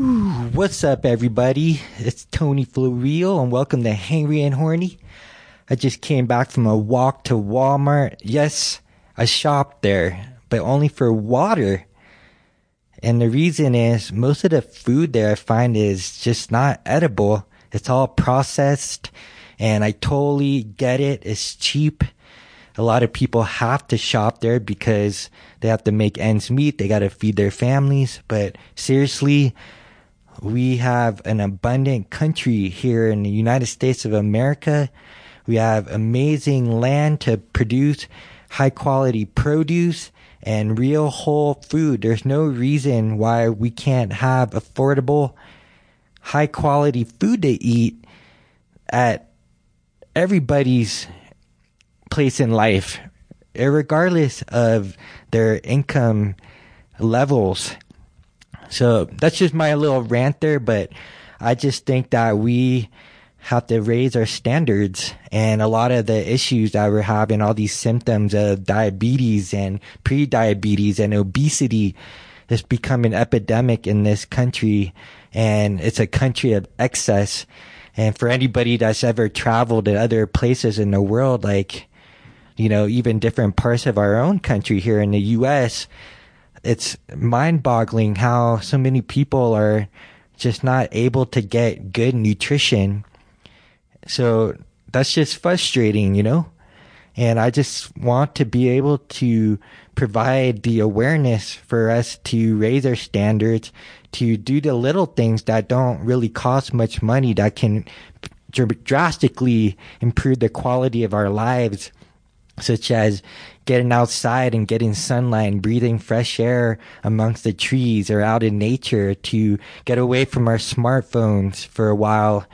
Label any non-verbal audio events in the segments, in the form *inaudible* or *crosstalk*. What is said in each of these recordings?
What's up, everybody? It's Tony Floreal, and welcome to Hangry and Horny. I just came back from a walk to Walmart. Yes, I shopped there, but only for water. And the reason is most of the food there I find is just not edible. It's all processed, and I totally get it. It's cheap. A lot of people have to shop there because they have to make ends meet. They got to feed their families. But seriously, we have an abundant country here in the United States of America. We have amazing land to produce high quality produce and real whole food. There's no reason why we can't have affordable, high quality food to eat at everybody's place in life, regardless of their income levels. So that's just my little rant there, but I just think that we have to raise our standards and a lot of the issues that we're having, all these symptoms of diabetes and pre-diabetes and obesity has become an epidemic in this country and it's a country of excess. And for anybody that's ever traveled to other places in the world, like, you know, even different parts of our own country here in the U.S., it's mind boggling how so many people are just not able to get good nutrition. So that's just frustrating, you know? And I just want to be able to provide the awareness for us to raise our standards, to do the little things that don't really cost much money that can drastically improve the quality of our lives, such as getting outside and getting sunlight and breathing fresh air amongst the trees or out in nature to get away from our smartphones for a while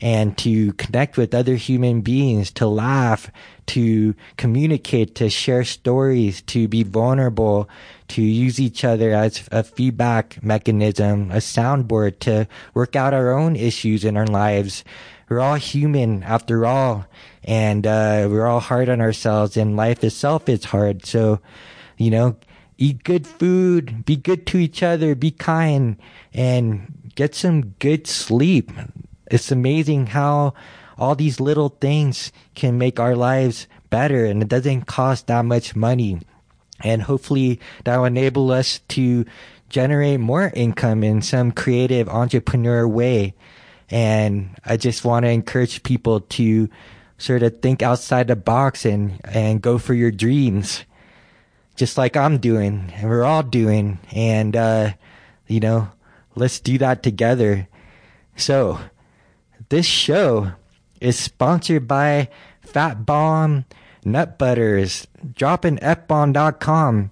and to connect with other human beings, to laugh, to communicate, to share stories, to be vulnerable, to use each other as a feedback mechanism, a soundboard to work out our own issues in our lives. We're all human after all, and uh, we're all hard on ourselves, and life itself is hard. So, you know, eat good food, be good to each other, be kind, and get some good sleep. It's amazing how all these little things can make our lives better and it doesn't cost that much money. And hopefully that will enable us to generate more income in some creative entrepreneur way. And I just want to encourage people to sort of think outside the box and, and go for your dreams. Just like I'm doing and we're all doing. And, uh, you know, let's do that together. So this show is sponsored by Fat Bomb Nut Butters, droppingfbomb.com.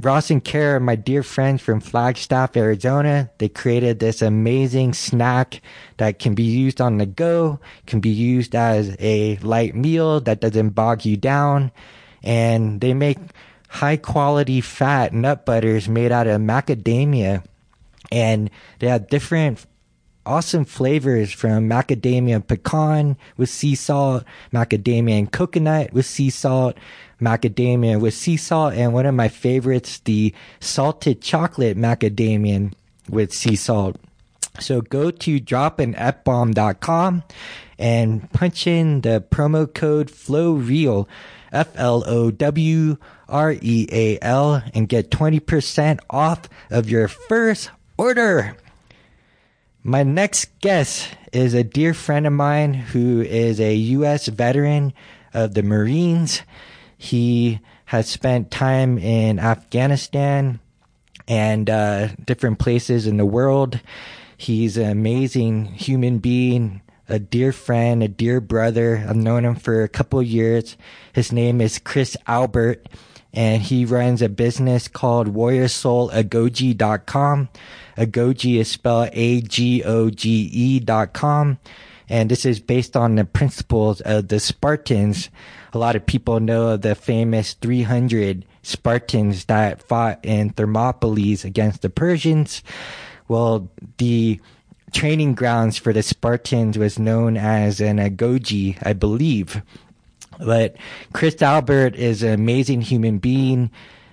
Ross and Kara, my dear friends from Flagstaff, Arizona, they created this amazing snack that can be used on the go, can be used as a light meal that doesn't bog you down. And they make high quality fat nut butters made out of macadamia. And they have different awesome flavors from macadamia pecan with sea salt, macadamia and coconut with sea salt, macadamia with sea salt, and one of my favorites, the salted chocolate macadamia with sea salt. So go to dropanfbomb.com and punch in the promo code FLOWREAL, F L O W R E A L, and get 20% off of your first order. My next guest is a dear friend of mine who is a U.S. veteran of the Marines. He has spent time in Afghanistan and uh, different places in the world. He's an amazing human being, a dear friend, a dear brother. I've known him for a couple years. His name is Chris Albert, and he runs a business called WarriorSoulAgoge.com. Agoge is spelled A-G-O-G-E dot com. And this is based on the principles of the Spartans. A lot of people know the famous 300 Spartans that fought in Thermopylae against the Persians. Well, the training grounds for the Spartans was known as an agoge, I believe. But Chris Albert is an amazing human being,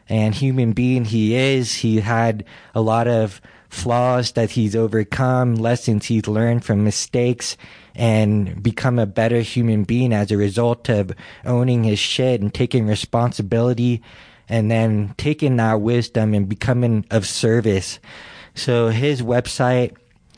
and human being he is. He had a lot of flaws that he's overcome, lessons he's learned from mistakes, and become a better human being as a result of owning his shit and taking responsibility and then taking that wisdom and becoming of service. So his website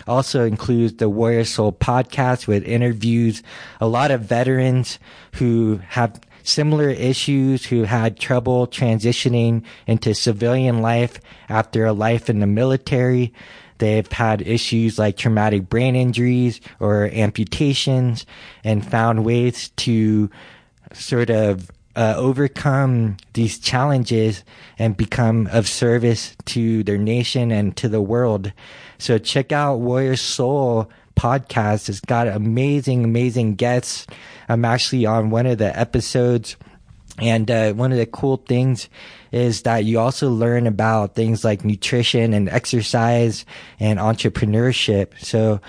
also includes the Warrior Soul podcast with interviews, a lot of veterans who have similar issues, who had trouble transitioning into civilian life after a life in the military. They've had issues like traumatic brain injuries or amputations and found ways to sort of uh, overcome these challenges and become of service to their nation and to the world. So check out Warrior Soul podcast. It's got amazing, amazing guests. I'm actually on one of the episodes. And uh, one of the cool things is that you also learn about things like nutrition and exercise and entrepreneurship. So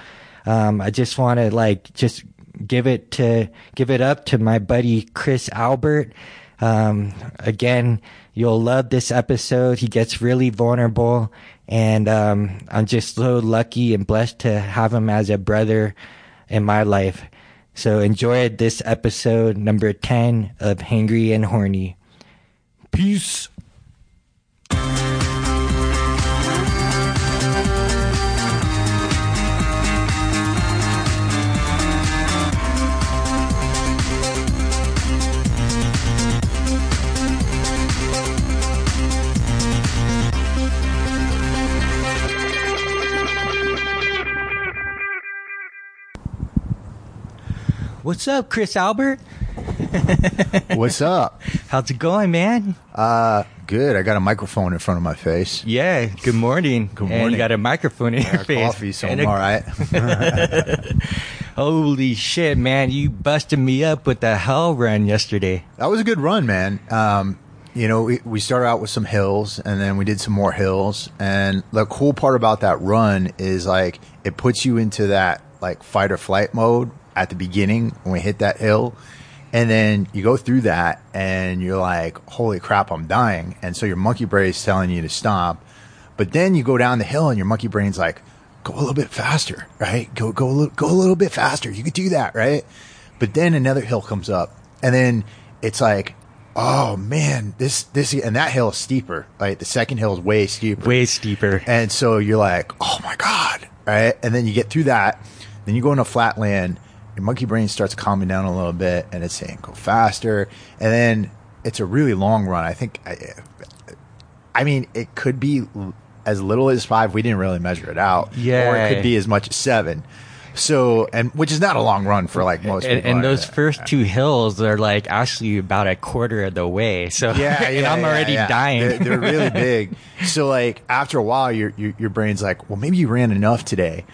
um, I just want to like just give it to give it up to my buddy Chris Albert. Um, again, you'll love this episode. He gets really vulnerable, and um, I'm just so lucky and blessed to have him as a brother in my life. So enjoy this episode number 10 of Hangry and Horny. Peace. What's up, Chris Albert? *laughs* What's up? How's it going, man? Uh, good. I got a microphone in front of my face. Yeah, good morning. Good morning. And you got a microphone in your face. coffee, so And I'm a- all right. *laughs* Holy shit, man. You busted me up with the hell run yesterday. that was a good run, man. Um, you know, we, we started out with some hills and then we did some more hills. And the cool part about that run is like it puts you into that like fight or flight mode at the beginning when we hit that hill. And then you go through that and you're like, holy crap, I'm dying. And so your monkey brain is telling you to stop. But then you go down the hill and your monkey brain's like, go a little bit faster, right? Go, go, a little, go a little bit faster. You could do that, right? But then another hill comes up and then it's like, oh man, this, this, and that hill is steeper. Right? The second hill is way steeper. Way steeper. And so you're like, oh my God. Right. And then you get through that. Then you go into flat land. Your monkey brain starts calming down a little bit and it's saying go faster. And then it's a really long run. I think, I, I mean, it could be as little as five. We didn't really measure it out. yeah Or it could be as much as seven. So, and which is not a long run for like most And, people. and those first two hills are like actually about a quarter of the way. So yeah, *laughs* and yeah, I'm yeah, already yeah. dying. They're, they're really *laughs* big. So like after a while, your, your your brain's like, well, maybe you ran enough today.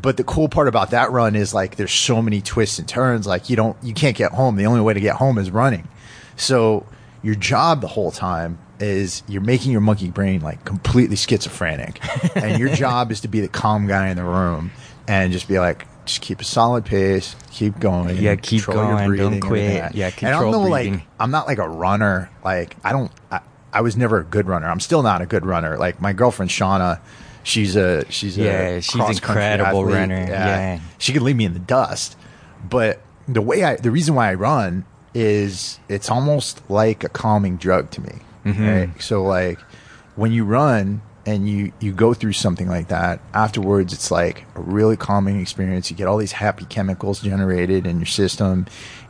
But the cool part about that run is like there's so many twists and turns. Like you don't you can't get home. The only way to get home is running. So your job the whole time is you're making your monkey brain like completely schizophrenic, *laughs* and your job is to be the calm guy in the room and just be like. Just keep a solid pace. Keep going. Yeah, keep control going, don't quit. Yeah, And I don't know, breathing. like I'm not like a runner. Like I don't. I, I was never a good runner. I'm still not a good runner. Like my girlfriend Shauna, she's a she's Yeah, a she's incredible athlete. runner. Yeah. she could leave me in the dust. But the way I, the reason why I run is it's almost like a calming drug to me. Mm-hmm. Right. So like when you run and you you go through something like that afterwards it's like a really calming experience you get all these happy chemicals generated in your system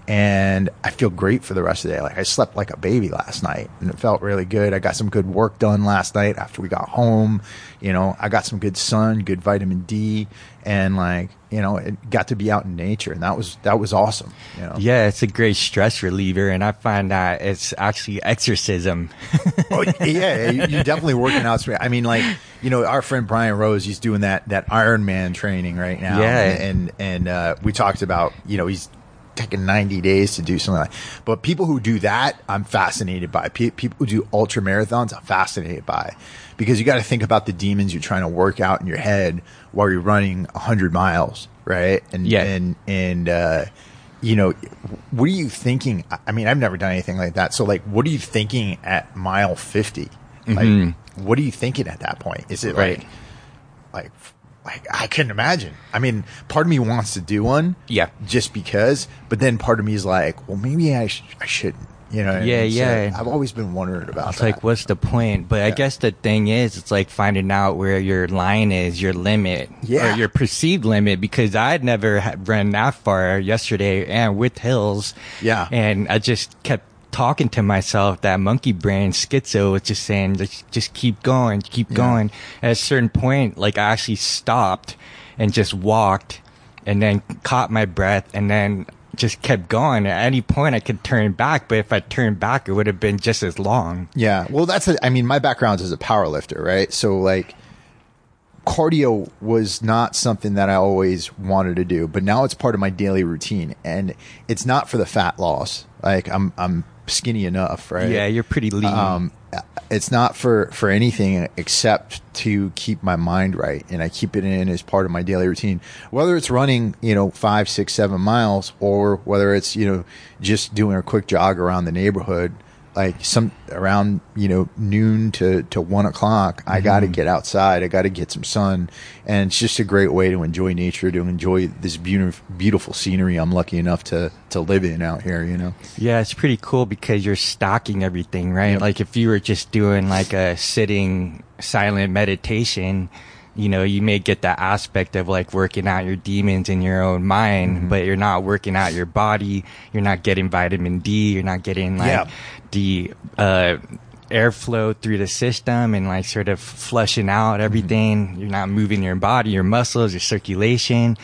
and i feel great for the rest of the day like i slept like a baby last night and it felt really good i got some good work done last night after we got home you know i got some good sun good vitamin d and like you know it got to be out in nature and that was that was awesome you know yeah, it's a great stress reliever, and I find that it's actually exorcism. *laughs* oh, yeah, you- you're definitely working out. I mean, like you know, our friend Brian Rose, he's doing that that Ironman training right now. Yeah. and and uh, we talked about you know he's taking 90 days to do something like. that. But people who do that, I'm fascinated by. Pe- people who do ultra marathons, I'm fascinated by, because you got to think about the demons you're trying to work out in your head while you're running 100 miles, right? And Yeah. and and uh, you know, what are you thinking? I- mean, I've never done anything like that. So, like, what are you thinking at mile 50? Like, what are you thinking at that point? Is it Mm-hmm. Right. like, like, like I couldn't imagine. I mean, part of me wants to do one, Yeah. just because. But then part of me is like, well, maybe I sh- I shouldn't. You know? Yeah. So yeah. I've always been wondering about It's that. like, what's the point? But I guess the thing is, it's like finding out where your line is, your limit, Yeah. or your perceived limit. Because I'd never run that far yesterday, and with hills, Yeah. And I just kept talking to myself. That monkey brain schizo was just saying, just, just keep going, keep Yeah. going. At a certain point, like I actually stopped and just walked, and then caught my breath, and then. Just kept going. At any point, I could turn back, but if I turned back, it would have been just as long. Yeah. Well, that's, a, I mean, my background is a power lifter, right? So, like, cardio was not something that I always wanted to do, but now it's part of my daily routine. And it's not for the fat loss. Like, I'm, I'm skinny enough, right? Yeah, you're pretty lean. um, it's not for for anything except to keep my mind right and i keep it in as part of my daily routine whether it's running you know five six seven miles or whether it's you know just doing a quick jog around the neighborhood like some around you know noon to to one o'clock i got to get outside i got to get some sun and it's just a great way to enjoy nature to enjoy this beautiful beautiful scenery i'm lucky enough to to live in out here you know yeah, it's pretty cool because you're stocking everything, right? Like if you were just doing like a sitting silent meditation, you know, you may get that aspect of like working out your demons in your own mind, Mm-hmm. but you're not working out your body. You're not getting vitamin D. You're not getting like Yeah. The, uh, airflow through the system and like sort of flushing Mm-hmm. out everything. You're not moving your body, your muscles, your circulation.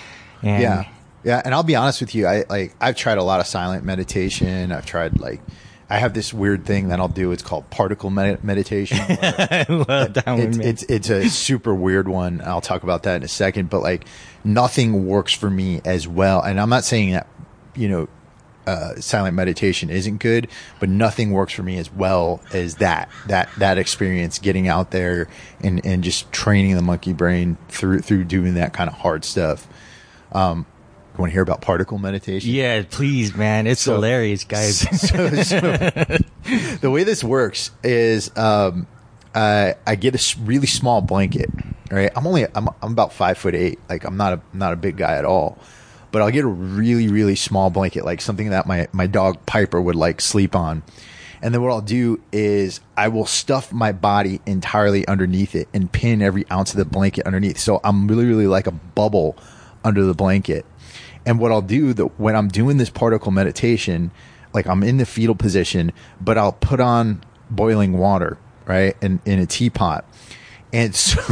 And Yeah. Yeah, and I'll be honest with you, I like I've tried a lot of silent meditation. I've tried like I have this weird thing that I'll do. It's called particle med- meditation. I love that one. it's, it's it's a super weird one. I'll talk about that in a second. But like nothing works for me as well. And I'm not saying that you know uh, silent meditation isn't good, but nothing works for me as well as that that that experience. Getting out there and and just training the monkey brain through through doing that kind of hard stuff. Um, you want to hear about particle meditation? Yeah, please, man. It's So- hilarious, guys. *laughs* so, so the way this works is um, uh, I get a really small blanket. Right, I'm only I'm, I'm about five foot eight. Like I'm not a not a big guy at all, but I'll get a really really small blanket, like something that my my dog Piper would like sleep on. And then what I'll do is I will stuff my body entirely underneath it and pin every ounce of the blanket underneath. So I'm really really like a bubble under the blanket. And what I'll do that when I'm doing this particle meditation, like I'm in the fetal position, but I'll put on boiling water, right? In, in a teapot. And *laughs* so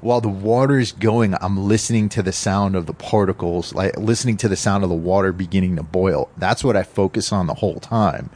while the water is going, I'm listening to the sound of the particles, like listening to the sound of the water beginning to boil. That's what I focus on the whole time.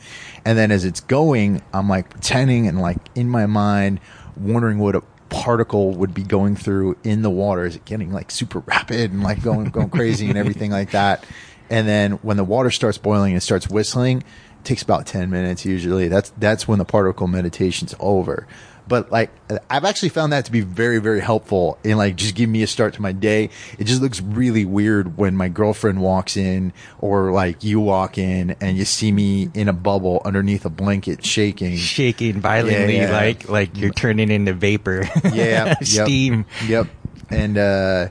And then as it's going, I'm like pretending and like in my mind, wondering what a particle would be going through in the water. Is it getting like super rapid and like going, going crazy and everything like that? And then when the water starts boiling and starts whistling, it takes about 10 minutes usually. That's, that's when the particle meditation's over. But like, I've actually found that to be very, very helpful in like just giving me a start to my day. It just looks really weird when my girlfriend walks in or like you walk in and you see me in a bubble underneath a blanket shaking. Shaking violently, Yeah, yeah. like like you're turning into vapor. Yeah. *laughs* steam. Yep. And, uh,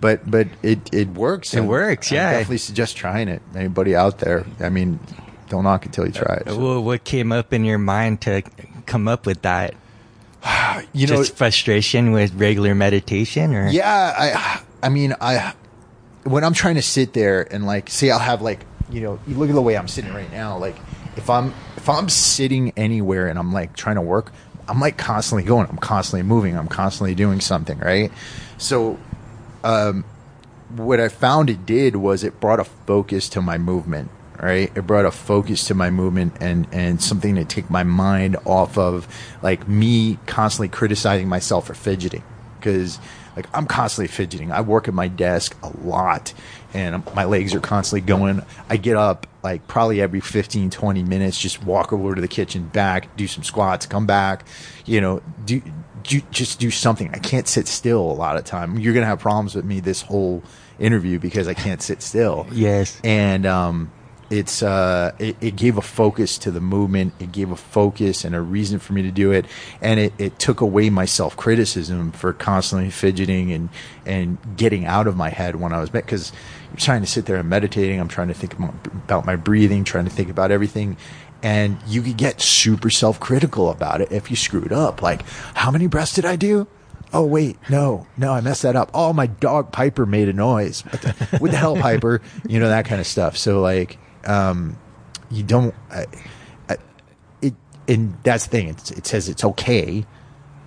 but, but it, it works. It works, I yeah. definitely suggest trying it. Anybody out there? I mean, don't knock until you try it. So, Well, what came up in your mind to come up with that? *sighs* you know, Just frustration with regular meditation, or Yeah, I I mean, I when I'm trying to sit there and like say I'll have like, you know, you look at the way I'm sitting right now, like if I'm if I'm sitting anywhere and I'm like trying to work, I'm like constantly going, I'm constantly moving, I'm constantly doing something, right? So um what I found it did was it brought a focus to my movement, right? It brought a focus to my movement and and something to take my mind off of like me constantly criticizing myself for fidgeting because like I'm constantly fidgeting. I work at my desk a lot and my legs are constantly going. I get up like probably every 15 20 minutes just walk over to the kitchen back, do some squats, come back, you know, do do, just do something. I can't sit still a lot of time. You're gonna have problems with me this whole interview because I can't sit still. Yes. And um, it's uh, it, it gave a focus to the movement. It gave a focus and a reason for me to do it, and it, it took away my self criticism for constantly fidgeting and and getting out of my head when I was because you're trying to sit there and meditating. I'm trying to think about my breathing, trying to think about everything. And you could get super self critical about it if you screwed up. Like, how many breaths did I do? oh wait, no, no, I messed that up. Oh, my dog Piper made a noise. What the, what the hell, Piper? You know that kind of stuff. So like, um, you don't. I, I, it and that's the thing. It, it says it's okay.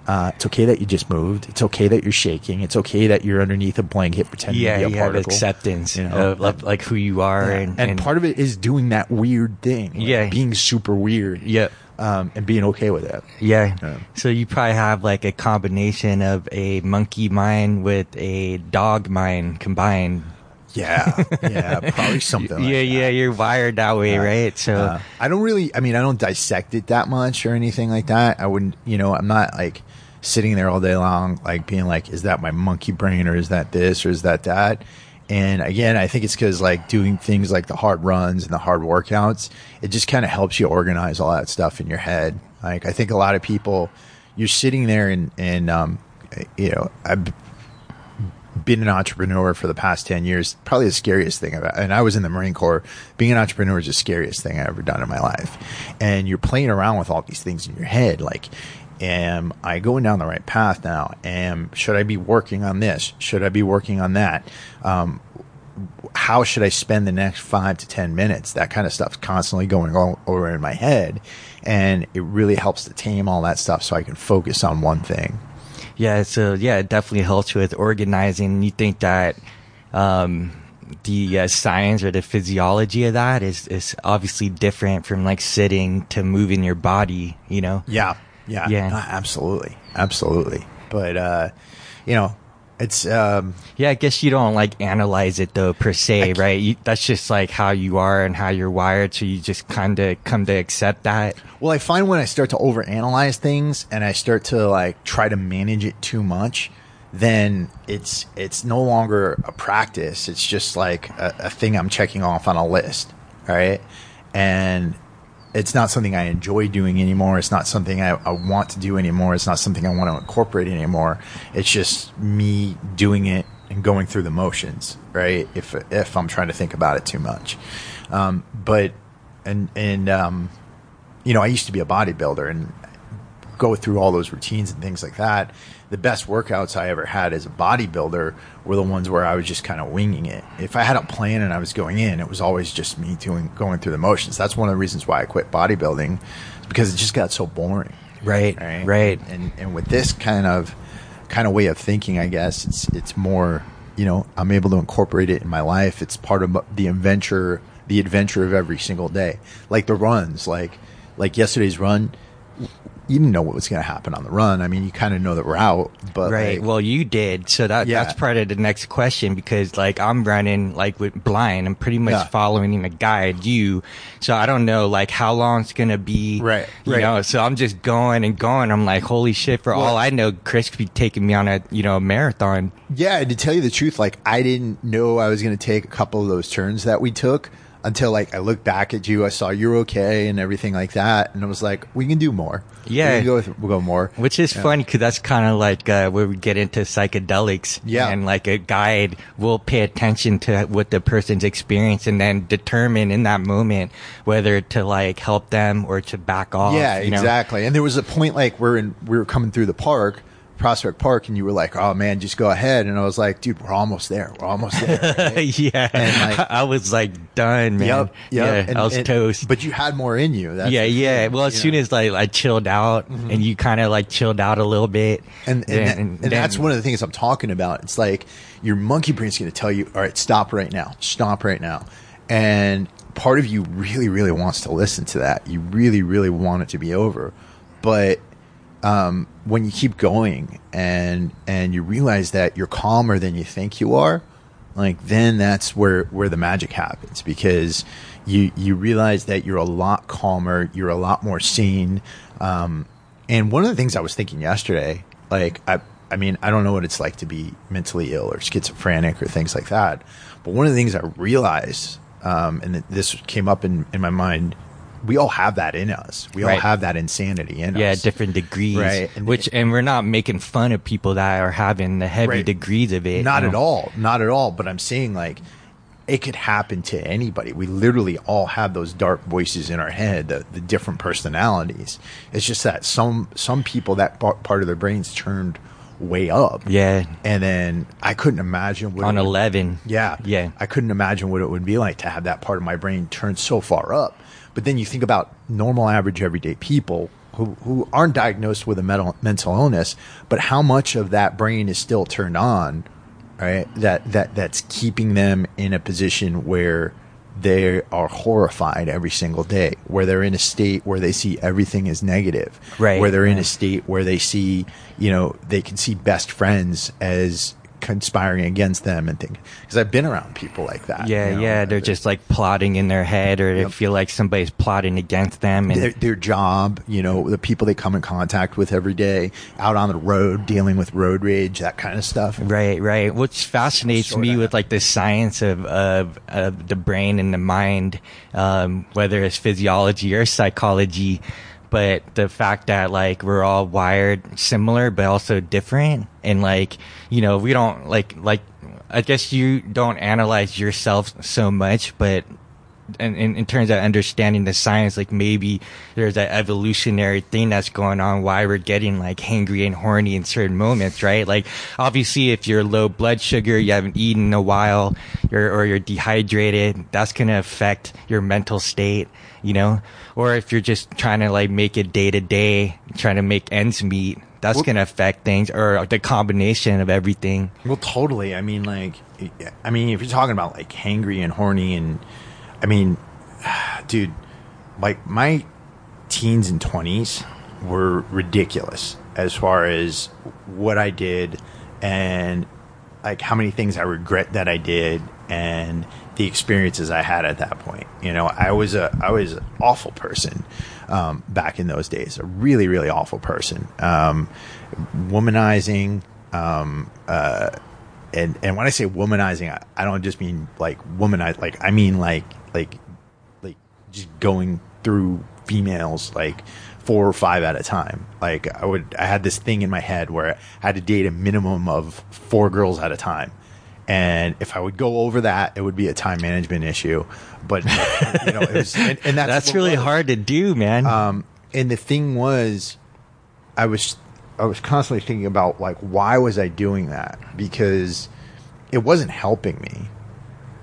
Uh, it's okay that you just moved. It's okay that you're shaking. It's okay that you're underneath a blanket pretending yeah, to be a you have particle. acceptance you know? of, of, like who you are, Yeah. and, and, part of it is doing that weird thing. like Yeah. being super weird. yeah, um, and being okay with it. yeah. Yeah. So you probably have like a combination of a monkey mind with a dog mind combined. Yeah, yeah, probably *laughs* something. Like yeah, that. yeah. You're wired that way, Yeah. right? So Uh, I don't really. I mean, I don't dissect it that much or anything like that. I wouldn't. You know, I'm not like sitting there all day long, like being like, "Is that my monkey brain, or is that this, or is that that?" And again, I think it's because like doing things like the hard runs and the hard workouts, it just kind of helps you organize all that stuff in your head. Like I think a lot of people, you're sitting there and and um, you know, I've been an entrepreneur for the past 10 years probably the scariest thing about and i was in the marine corps being an entrepreneur is the scariest thing I've ever done in my life and you're playing around with all these things in your head like am i going down the right path now am should i be working on this should i be working on that um, how should I spend the next five to 10 minutes? That kind of stuff's constantly going on over in my head. And it really helps to tame all that stuff so I can focus on one thing. Yeah, so yeah, it definitely helps with organizing. You think that um, the uh, science or the physiology of that is is obviously different from like sitting to moving your body. You know? Yeah. Yeah. Yeah. No, absolutely. Absolutely. But, uh, you know, it's, um, Yeah, I guess you don't like analyze it though per se, right? You, that's just like how you are and how you're wired. So you just kind of come to accept that. well, I find when I start to overanalyze things and I start to like try to manage it too much, then it's, it's no longer a practice. It's just like a, a thing I'm checking off on a list. Right. And it's not something I enjoy doing anymore. It's not something I, I want to do anymore. It's not something I want to incorporate anymore. It's just me doing it and going through the motions, right? If if I'm trying to think about it too much, um, but and and um, you know, I used to be a bodybuilder and go through all those routines and things like that. The best workouts I ever had as a bodybuilder were the ones where I was just kind of winging it. If I had a plan and I was going in, it was always just me doing going through the motions. That's one of the reasons why I quit bodybuilding, because it just got so boring. Right, right. right. And and with this kind of kind of way of thinking, I guess it's it's more you know I'm able to incorporate it in my life. It's part of the adventure, the adventure of every single day. Like the runs, like like yesterday's run. You didn't know what was going to happen on the run. I mean, you kind of know that we're out, but Right. like, well, you did. So that Yeah. that's part of the next question because like I'm running like with blind. I'm pretty much Yeah. following a guide. You. So I don't know like how long it's gonna be. Right, You right. know. So I'm just going and going. I'm like, holy shit! For Well- all I know, Chris could be taking me on a you know a marathon. Yeah, and to tell you the truth, like I didn't know I was going to take a couple of those turns that we took until like I looked back at you, I saw you're okay and everything like that, and I was like, we can do more. Yeah. we can go with, we'll go more. Which is Yeah. funny because that's kind of like uh, where we get into psychedelics. Yeah. And like a guide will pay attention to what the person's experience and then determine in that moment whether to like help them or to back off. Yeah, you know? exactly. And there was a point like we're in, we were coming through the park, Prospect Park, and you were like, "Oh man, just go ahead." And I was like, "Dude, we're almost there. We're almost there." *laughs* right? yeah. And, like- *laughs* I was like done, man. Yep, yep. Yeah. I was toast. But you had more in you. That's yeah, yeah. thing, Well, as soon know? as like I chilled out mm-hmm. and you kind of like chilled out a little bit, and and, then- that- and then- that's one of the things I'm talking about. It's like your monkey brain's going to tell you, "All right, stop right now, stop right now," and part of you really, really wants to listen to that. You really, really want it to be over, but um, when you keep going and and you realize that you're calmer than you think you are, like then that's where where the magic happens because you you realize that you're a lot calmer, you're a lot more seen. Um, and one of the things I was thinking yesterday, like I I mean I don't know what it's like to be mentally ill or schizophrenic or things like that, but one of the things I realized um, and th- this came up in, in my mind. We all have that in us. We all have that insanity in us. yeah, different degrees. Right, and- Which, and we're not making fun of people that are having the heavy Right. degrees of it. Not at know? all. Not at all. But I'm saying like it could happen to anybody. We literally all have those dark voices in our head, the, the different personalities. It's just that some some people that par- part of their brains turned way up. Yeah. And then I couldn't imagine what On would- 11. Yeah. Yeah. I couldn't imagine what it would be like to have that part of my brain turned so far up. But then you think about normal, average, everyday people who, who aren't diagnosed with a mental, mental illness, but how much of that brain is still turned on, right? That, that, that's keeping them in a position where they are horrified every single day, where they're in a state where they see everything as negative, Right, Where they're in a state where they see, you know, they can see best friends as conspiring against them and think because I've been around people like that. Yeah, you know, yeah. They're just like plotting in their head or they Yep. feel like somebody's plotting against them. And their, their job, you know, the people they come in contact with every day, out on the road, dealing with road rage, that kind of stuff. Right, right. Which fascinates Sorta. me with like the science of, of, of the brain and the mind, um, whether it's physiology or psychology, but the fact that like we're all wired similar but also different, and like you know we don't like like I guess you don't analyze yourself so much, but in, in, in terms of understanding the science, like maybe there's an evolutionary thing that's going on why we're getting like hangry and horny in certain moments, right? Like obviously if you're low blood sugar, you haven't eaten in a while, you're, or you're dehydrated, that's going to affect your mental state, you know? Or if you're just trying to like make it day to day, trying to make ends meet, that's going to affect things or the combination of everything. Well, totally. I mean, like, I mean, if you're talking about like hangry and horny, and I mean, *sighs* dude, like my teens and twenties were ridiculous as far as what I did and like how many things I regret that I did and the experiences I had at that point. You know, I was a I was an awful person um, back in those days. A really really awful person. Um, womanizing. Um, uh, and and when I say womanizing, I, I don't just mean like womanize. Like I mean like like like just going through females like four or five at a time. Like I would, I had this thing in my head where I had to date a minimum of four girls at a time. And if I would go over that, it would be a time management issue. But you know, it was, and, and that's, That's really was. hard to do, man. Um, and the thing was, I was I was constantly thinking about like why was I doing that because it wasn't helping me,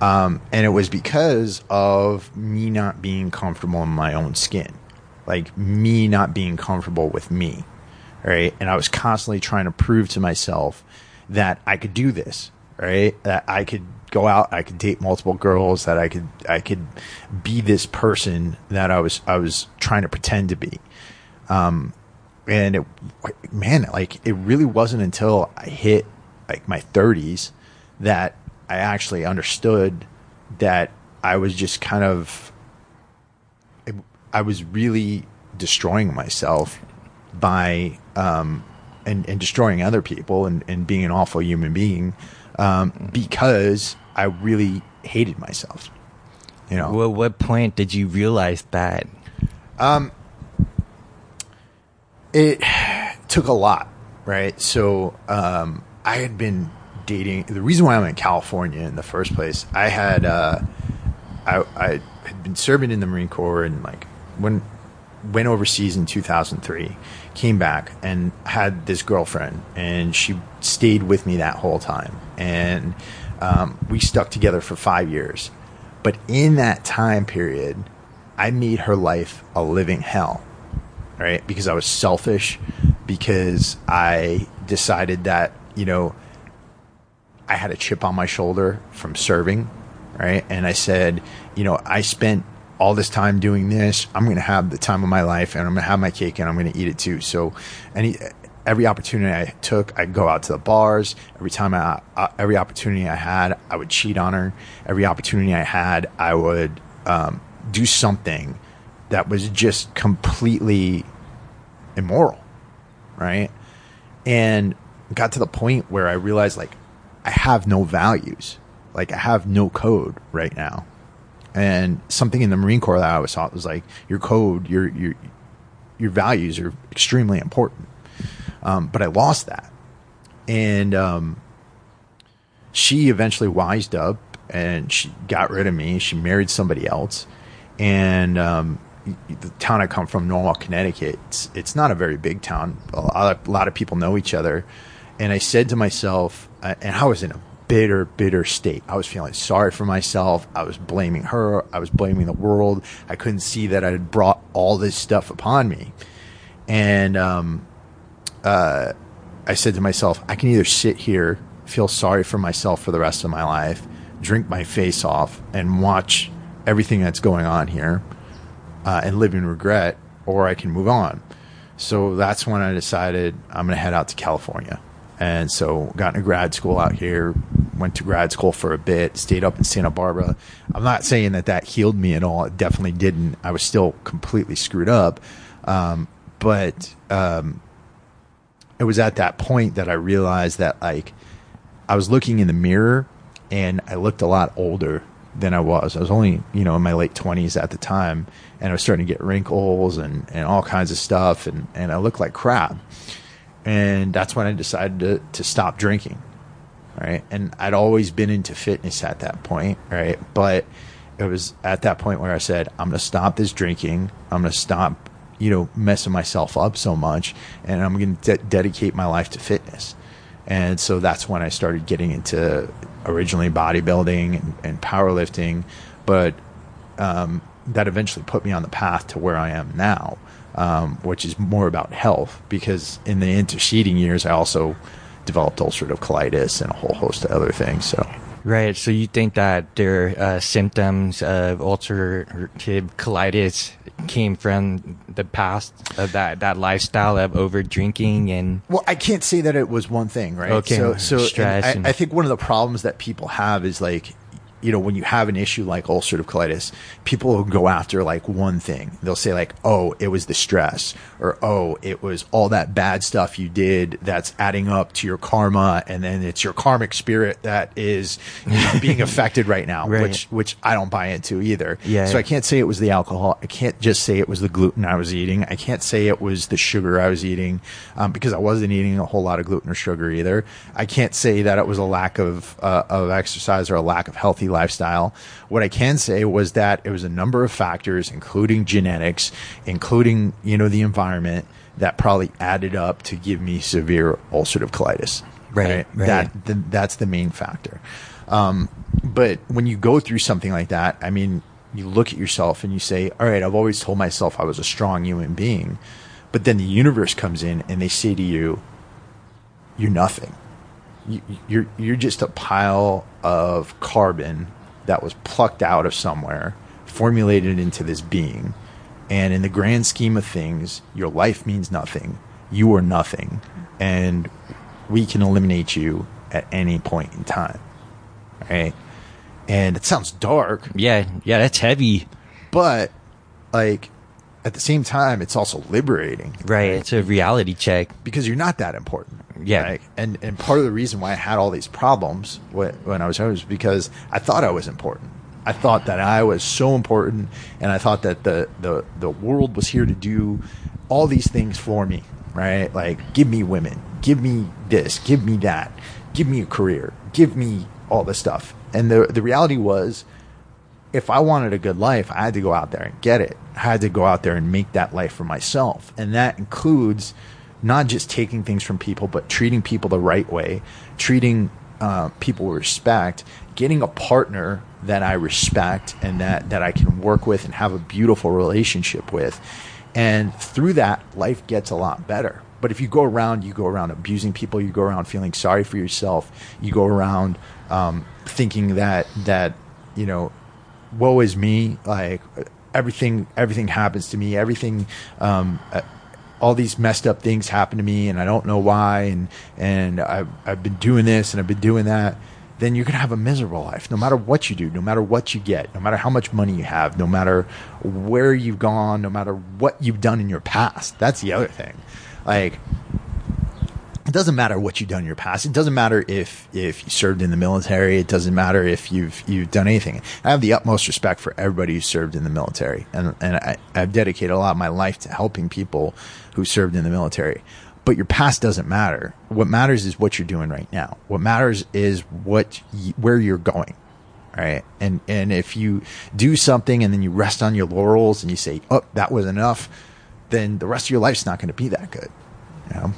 um, and it was because of me not being comfortable in my own skin, like me not being comfortable with me, right? And I was constantly trying to prove to myself that I could do this, right? That I could go out, I could date multiple girls, that I could I could be this person that I was I was trying to pretend to be. Um, and it, man, like it really wasn't until I hit like my 30s that I actually understood that I was just kind of I was really destroying myself by um, and, and destroying other people and, and being an awful human being um, because I really hated myself. You know, Well, what point did you realize that? it took a lot, right? So um, I had been dating. The reason why I'm in California in the first place, I had uh, I, I had been serving in the Marine Corps and like when went overseas in 2003, came back and had this girlfriend, and she stayed with me that whole time, and um, we stuck together for five years. But in that time period, I made her life a living hell right? Because I was selfish, because I decided that, you know, I had a chip on my shoulder from serving, right? And I said, you know, I spent all this time doing this. I'm going to have the time of my life and I'm going to have my cake and I'm going to eat it too. So any every opportunity I took, I'd go out to the bars. Every time I uh, every opportunity I had, I would cheat on her. Every opportunity I had, I would um, do something that was just completely immoral, right? And got to the point where I realized like I have no values. Like I have no code right now. And something in the Marine Corps that I always thought was like your code, your your your values are extremely important. Um, but I lost that, and um, she eventually wised up and she got rid of me. She married somebody else, and um, the town I come from, Norwalk, Connecticut, it's, it's not a very big town. A lot, of, a lot of people know each other, and I said to myself, uh, and I was in a bitter, bitter state. I was feeling sorry for myself. I was blaming her. I was blaming the world. I couldn't see that I had brought all this stuff upon me, and um, uh, I said to myself, I can either sit here, feel sorry for myself for the rest of my life, drink my face off, and watch everything that's going on here, uh, and live in regret, or I can move on. So that's when I decided I'm going to head out to California. And so got into grad school out here, went to grad school for a bit, stayed up in Santa Barbara. I'm not saying that that healed me at all. It definitely didn't. I was still completely screwed up. Um, but um, it was at that point that I realized that like I was looking in the mirror and I looked a lot older than I was. I was only, you know, in my late twenties at the time and I was starting to get wrinkles and, and all kinds of stuff and, and I looked like crap. And that's when I decided to, to stop drinking. Right. And I'd always been into fitness at that point. Right. But it was at that point where I said, I'm going to stop this drinking. I'm going to stop you know, messing myself up so much, and I'm going to de- dedicate my life to fitness. And so that's when I started getting into originally bodybuilding and, and powerlifting, but um, that eventually put me on the path to where I am now, um, which is more about health. Because in the interceding years, I also developed ulcerative colitis and a whole host of other things. So Right. So you think that their uh, symptoms of ulcerative colitis came from the past of that, that lifestyle of over drinking and well, I can't say that it was one thing, right? Okay. So, so Stress I, and- I think one of the problems that people have is like you know, when you have an issue like ulcerative colitis, people will go after like one thing. They'll say like, "Oh, it was the stress," or "Oh, it was all that bad stuff you did that's adding up to your karma, and then it's your karmic spirit that is being *laughs* affected right now." Right. Which which I don't buy into either. Yeah. So I can't say it was the alcohol. I can't just say it was the gluten I was eating. I can't say it was the sugar I was eating um, because I wasn't eating a whole lot of gluten or sugar either. I can't say that it was a lack of uh, of exercise or a lack of healthy lifestyle. What I can say was that it was a number of factors, including genetics, including you know the environment, that probably added up to give me severe ulcerative colitis. Right, right. That th- that's the main factor. Um, but when you go through something like that, I mean, you look at yourself and you say, "All right, I've always told myself I was a strong human being," but then the universe comes in and they say to you, "You're nothing. You, you're you're just a pile of carbon that was plucked out of somewhere, formulated into this being." And in the grand scheme of things, your life means nothing. You are nothing. And we can eliminate you at any point in time. Right? And it sounds dark, yeah, yeah, that's heavy. but like at the same time, it's also liberating. Right. It's a reality check. Because you're not that important. Yeah. right? And and part of the reason why I had all these problems when, when I was young was because I thought I was important. I thought that I was so important, and I thought that the, the, the world was here to do all these things for me, right? Like, give me women, give me this, give me that, give me a career, give me all this stuff. And the, the reality was, if I wanted a good life, I had to go out there and get it. I had to go out there and make that life for myself. And that includes not just taking things from people, but treating people the right way, treating uh, people with respect, getting a partner that I respect and that, that I can work with and have a beautiful relationship with. And through that, life gets a lot better. But if you go around, you go around abusing people, you go around feeling sorry for yourself, you go around um, thinking that that you know woe is me like everything everything happens to me. Everything um, uh, all these messed up things happen to me and i don't know why and and I've, I've been doing this and i've been doing that. Then you're to have a miserable life no matter what you do no matter what you get no matter how much money you have no matter where you've gone no matter what you've done in your past. That's the other thing. Like doesn't matter what you've done in your past. It doesn't matter if if you served in the military. It doesn't matter if you've you've done anything. I have the utmost respect for everybody who served in the military, and and I, I've dedicated a lot of my life to helping people who served in the military. But your past doesn't matter. What matters is what you're doing right now. What matters is what y- where you're going, right? And and if you do something and then you rest on your laurels and you say, "Oh, that was enough," then the rest of your life's not going to be that good. You know?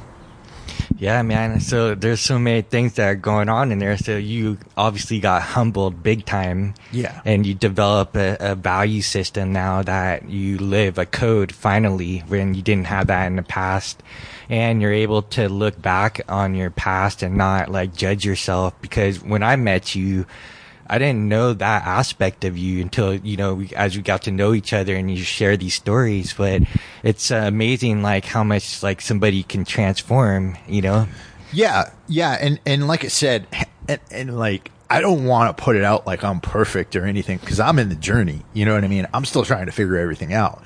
Yeah, man. So there's so many things that are going on in there. So you obviously got humbled big time. Yeah. And you develop a, a value system now that you live a code finally when you didn't have that in the past. And you're able to look back on your past and not like judge yourself because when I met you, I didn't know that aspect of you until, you know, we, as we got to know each other and you share these stories. But it's uh, amazing, like, how much, like, somebody can transform, you know? Yeah, yeah, and and like I said, and, and like I don't want to put it out like I'm perfect or anything because I'm in the journey. You know what I mean? I'm still trying to figure everything out.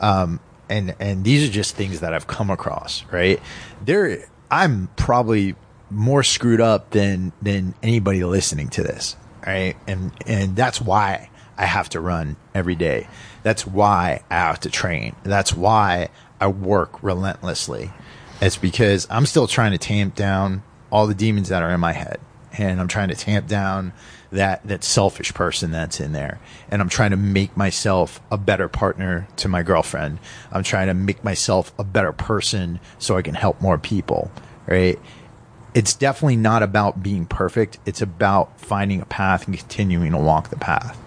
Um, and and these are just things that I've come across. Right there, I'm probably more screwed up than than anybody listening to this. Right, and and that's why I have to run every day. That's why I have to train. That's why I work relentlessly. It's because I'm still trying to tamp down all the demons that are in my head. And I'm trying to tamp down that, that selfish person that's in there. And I'm trying to make myself a better partner to my girlfriend. I'm trying to make myself a better person so I can help more people. Right. It's definitely not about being perfect. It's about finding a path and continuing to walk the path.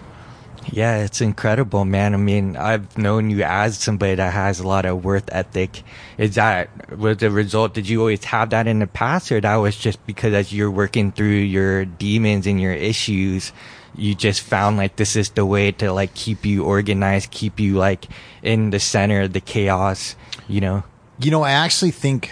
Yeah, it's incredible, man. I mean, I've known you as somebody that has a lot of worth ethic. Is that was the result? Did you always have that in the past, or that was just because as you're working through your demons and your issues, you just found like this is the way to like keep you organized, keep you like in the center of the chaos, you know? You know, I actually think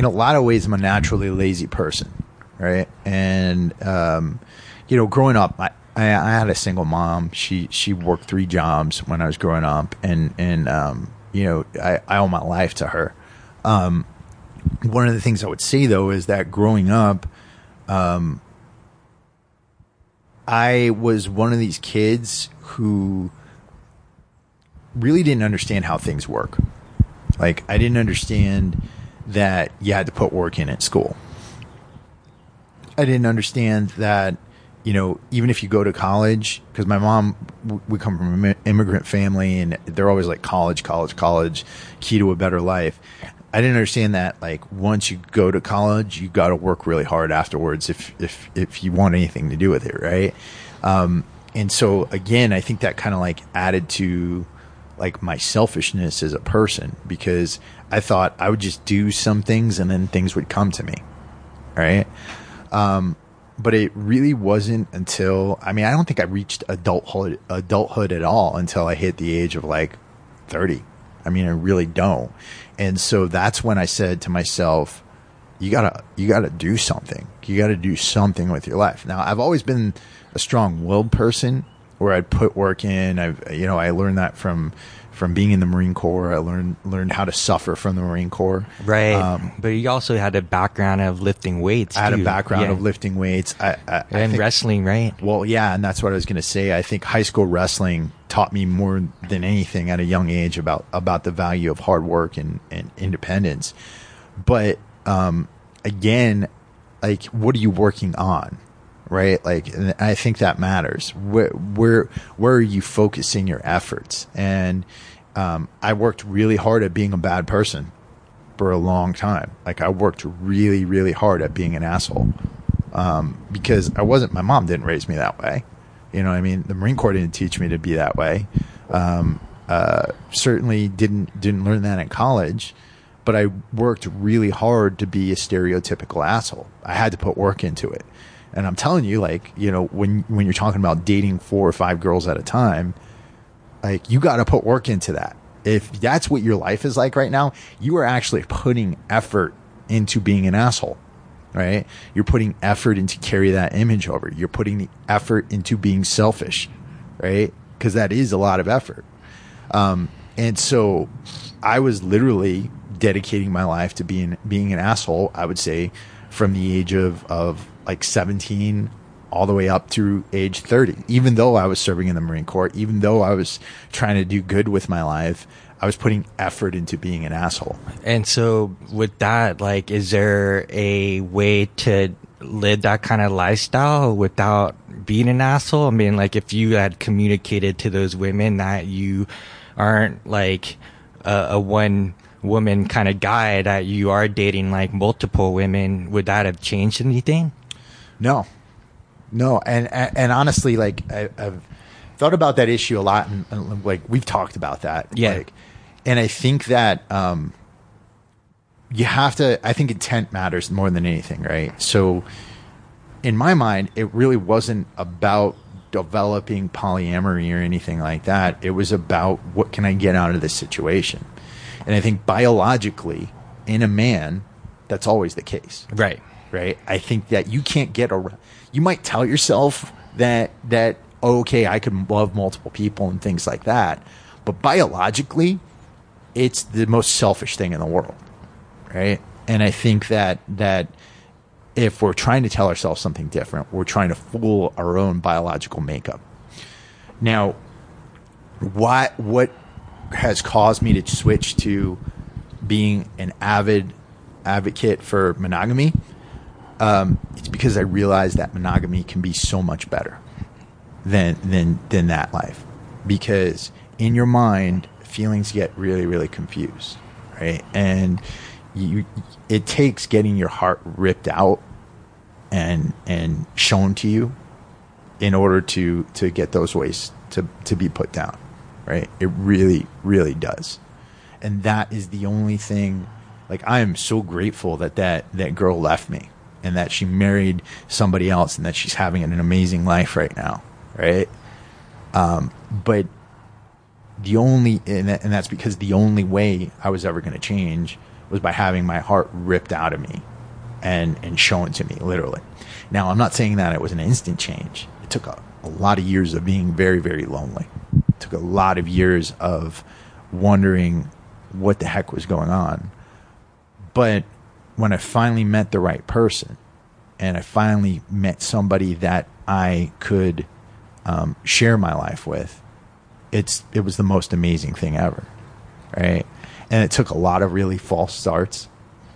in a lot of ways I'm a naturally lazy person, right? And um, you know, growing up, I, I, had a single mom. She she worked three jobs when I was growing up, and and um, you know I, I owe my life to her. Um, one of the things I would say though is that growing up, um, I was one of these kids who really didn't understand how things work. Like I didn't understand that you had to put work in at school. I didn't understand that you know, even if you go to college, because my mom, we come from an immigrant family and they're always like college, college, college, key to a better life. I didn't understand that like once you go to college, you got to work really hard afterwards if, if, if you want anything to do with it. Right. Um, and so again, I think that kind of like added to like my selfishness as a person because I thought I would just do some things and then things would come to me. Right. Um, but it really wasn't until I mean I don't think I reached adulthood adulthood at all until I hit the age of like 30. I mean I really don't. And so that's when I said to myself you got to you got to do something. You got to do something with your life. Now I've always been a strong-willed person where I'd put work in. I've you know I learned that from from being in the Marine Corps. I learned learned how to suffer from the Marine Corps. Right. Um, but you also had a background of lifting weights. I had too. a background yeah. of lifting weights. I, I, and I think, wrestling, right? Well, yeah, and that's what I was going to say. I think high school wrestling taught me more than anything at a young age about about the value of hard work and, and independence. But um, again, like, what are you working on? Right? Like, and I think that matters. Where, where, where are you focusing your efforts? And, um, I worked really hard at being a bad person for a long time. Like, I worked really, really hard at being an asshole. Um, because I wasn't, my mom didn't raise me that way. You know what I mean? The Marine Corps didn't teach me to be that way. Um, uh, certainly didn't, didn't learn that in college but I worked really hard to be a stereotypical asshole. I had to put work into it. And I'm telling you, like, you know, when when you're talking about dating four or five girls at a time, like you got to put work into that. If that's what your life is like right now, you are actually putting effort into being an asshole, right? You're putting effort into carry that image over. You're putting the effort into being selfish, right? Because that is a lot of effort. Um, and so I was literally dedicating my life to being being an asshole. I would say from the age of of like 17 all the way up to age 30. Even though I was serving in the Marine Corps, even though I was trying to do good with my life, I was putting effort into being an asshole. And so, with that, like, is there a way to live that kind of lifestyle without being an asshole? I mean, like, if you had communicated to those women that you aren't like a, a one woman kind of guy, that you are dating like multiple women, would that have changed anything? No, no, and and, and honestly, like I, have thought about that issue a lot, and, and, like we've talked about that. Yeah, like, and I think that um, you have to. I think intent matters more than anything, right? So, in my mind, it really wasn't about developing polyamory or anything like that. It was about what can I get out of this situation, and I think biologically, in a man, that's always the case. Right. Right. I think that you can't get around you might tell yourself that that oh, okay, I can love multiple people and things like that, but biologically, it's the most selfish thing in the world, right? And I think that that if we're trying to tell ourselves something different, we're trying to fool our own biological makeup. Now, what what has caused me to switch to being an avid advocate for monogamy um, it's because I realized that monogamy can be so much better than than than that life. Because in your mind, feelings get really really confused, right? And you, it takes getting your heart ripped out and and shown to you in order to to get those ways to to be put down, right? It really really does, and that is the only thing. Like I am so grateful that that that girl left me and that she married somebody else and that she's having an amazing life right now, right? Um, but the only, and, that, and that's because the only way I was ever going to change was by having my heart ripped out of me and, and shown to me, literally. Now, I'm not saying that it was an instant change. It took a, a lot of years of being very, very lonely. It took a lot of years of wondering what the heck was going on. But when I finally met the right person and I finally met somebody that I could um, share my life with, it's it was the most amazing thing ever, right? And it took a lot of really false starts.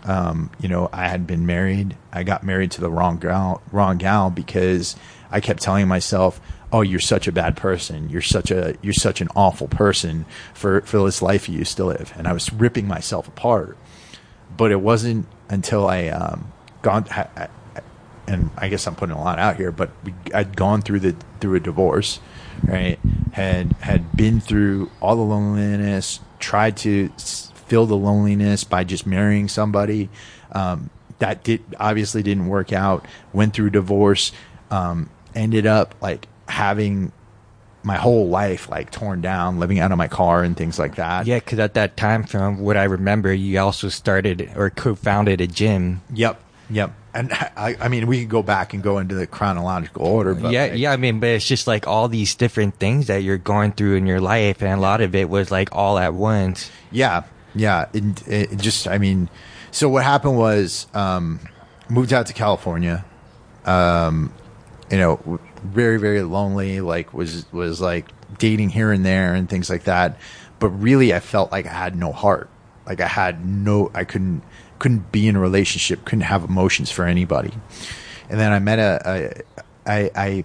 Um, you know, I had been married. I got married to the wrong gal, wrong gal because I kept telling myself, "Oh, you're such a bad person. You're such a you're such an awful person for for this life you used to live." And I was ripping myself apart. But it wasn't until I um, gone, and I guess I'm putting a lot out here, but we, I'd gone through the through a divorce, right? Had had been through all the loneliness, tried to fill the loneliness by just marrying somebody. Um, that did obviously didn't work out. Went through divorce. Um, ended up like having my whole life like torn down, living out of my car and things like that. Yeah, because at that time, from what I remember, you also started or co-founded a gym. Yep, yep. *laughs* And I, I mean, we could go back and go into the chronological order, but yeah, yeah. I mean, but it's just like all these different things that you're going through in your life, and a lot of it was like all at once. Yeah, yeah. It, it just, I mean, so what happened was, um, moved out to California. Um, you know, very very lonely. Like was was like dating here and there and things like that. But really, I felt like I had no heart. Like I had no, I couldn't couldn't be in a relationship, couldn't have emotions for anybody. And then I met a, a I, I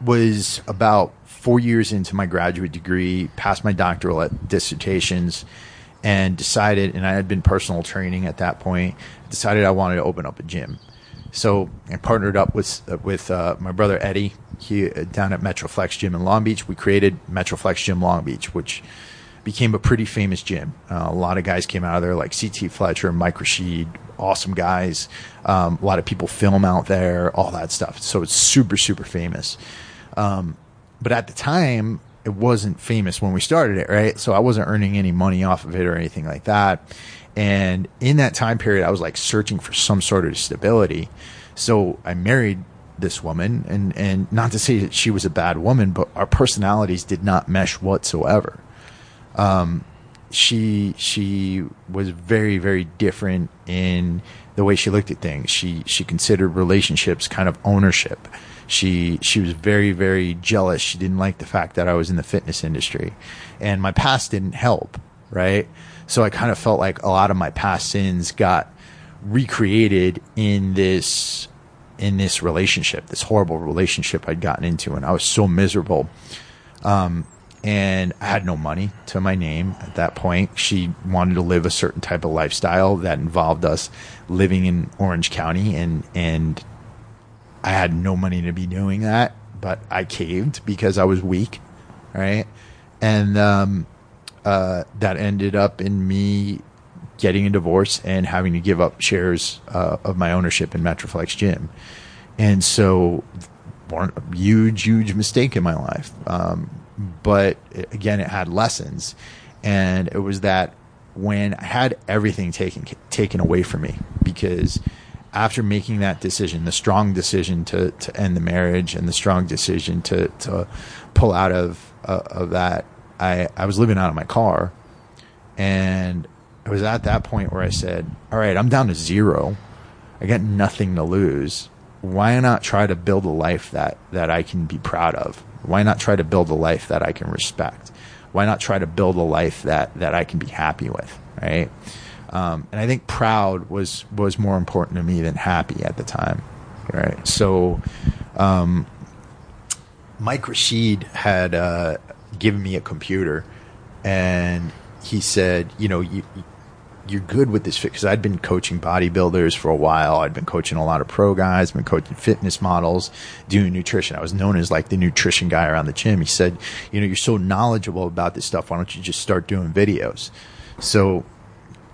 was about four years into my graduate degree, passed my doctoral dissertations, and decided, and I had been personal training at that point, decided I wanted to open up a gym. So I partnered up with with uh, my brother Eddie he, uh, down at Metroflex Gym in Long Beach. We created Metroflex Gym Long Beach, which became a pretty famous gym. Uh, a lot of guys came out of there, like CT Fletcher, Mike Rashid, awesome guys. Um, a lot of people film out there, all that stuff. So it's super, super famous. Um, but at the time, it wasn't famous when we started it, right? So I wasn't earning any money off of it or anything like that. And in that time period, I was like searching for some sort of stability. So I married this woman and, and not to say that she was a bad woman, but our personalities did not mesh whatsoever. Um, she she was very very different in the way she looked at things. She she considered relationships kind of ownership. She she was very very jealous. She didn't like the fact that I was in the fitness industry, and my past didn't help. Right, so I kind of felt like a lot of my past sins got recreated in this in this relationship, this horrible relationship I'd gotten into, and I was so miserable. Um, and I had no money to my name at that point. She wanted to live a certain type of lifestyle that involved us living in Orange County, and and I had no money to be doing that, but I caved because I was weak, right? And um, uh, that ended up in me getting a divorce and having to give up shares uh, of my ownership in Metroflex Gym. And so, huge, huge mistake in my life. Um, but again, it had lessons, and it was that when I had everything taken taken away from me because after making that decision, the strong decision to, to end the marriage and the strong decision to, to pull out of uh, of that, I, I was living out of my car, and it was at that point where I said, "All right, I'm down to zero. I got nothing to lose. Why not try to build a life that that I can be proud of? Why not try to build a life that I can respect? Why not try to build a life that that I can be happy with? Right." Um, and I think proud was was more important to me than happy at the time. Right. So, um, Mike Rashid had uh, given me a computer, and he said, you know, you you're good with this because I'd been coaching bodybuilders for a while. I'd been coaching a lot of pro guys, been coaching fitness models, doing nutrition. I was known as like the nutrition guy around the gym. He said, you know, you're so knowledgeable about this stuff. Why don't you just start doing videos? So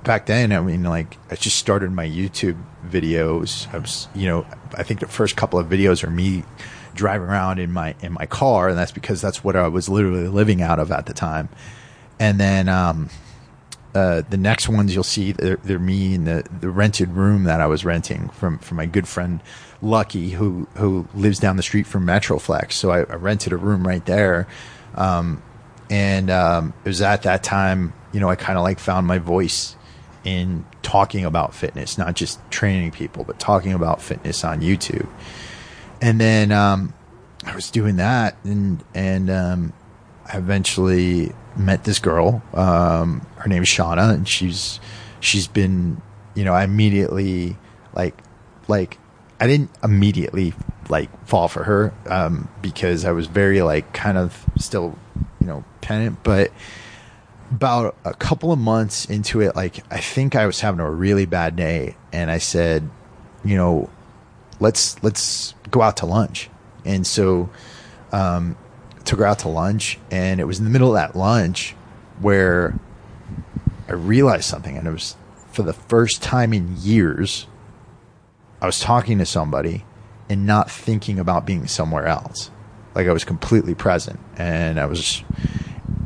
back then, I mean, like I just started my YouTube videos. I was, you know, I think the first couple of videos are me driving around in my in my car, and that's because that's what I was literally living out of at the time. And then um, uh, the next ones you'll see they're, they're, me in the, the rented room that I was renting from from my good friend Lucky, who who lives down the street from Metroflex. So I, I rented a room right there. Um, and um, it was at that time, you know, I kind of like found my voice in talking about fitness, not just training people, but talking about fitness on YouTube. And then um, I was doing that, and and um, I eventually met this girl. Um, her name is Shauna, and she's she's been, you know, I immediately like like I didn't immediately like fall for her um, because I was very like kind of still, you know, penitent, but about a couple of months into it, like I think I was having a really bad day, and I said, you know, let's let's go out to lunch. And so, um, took her out to lunch, and it was in the middle of that lunch where I realized something, and it was for the first time in years, I was talking to somebody and not thinking about being somewhere else. Like I was completely present, and I was,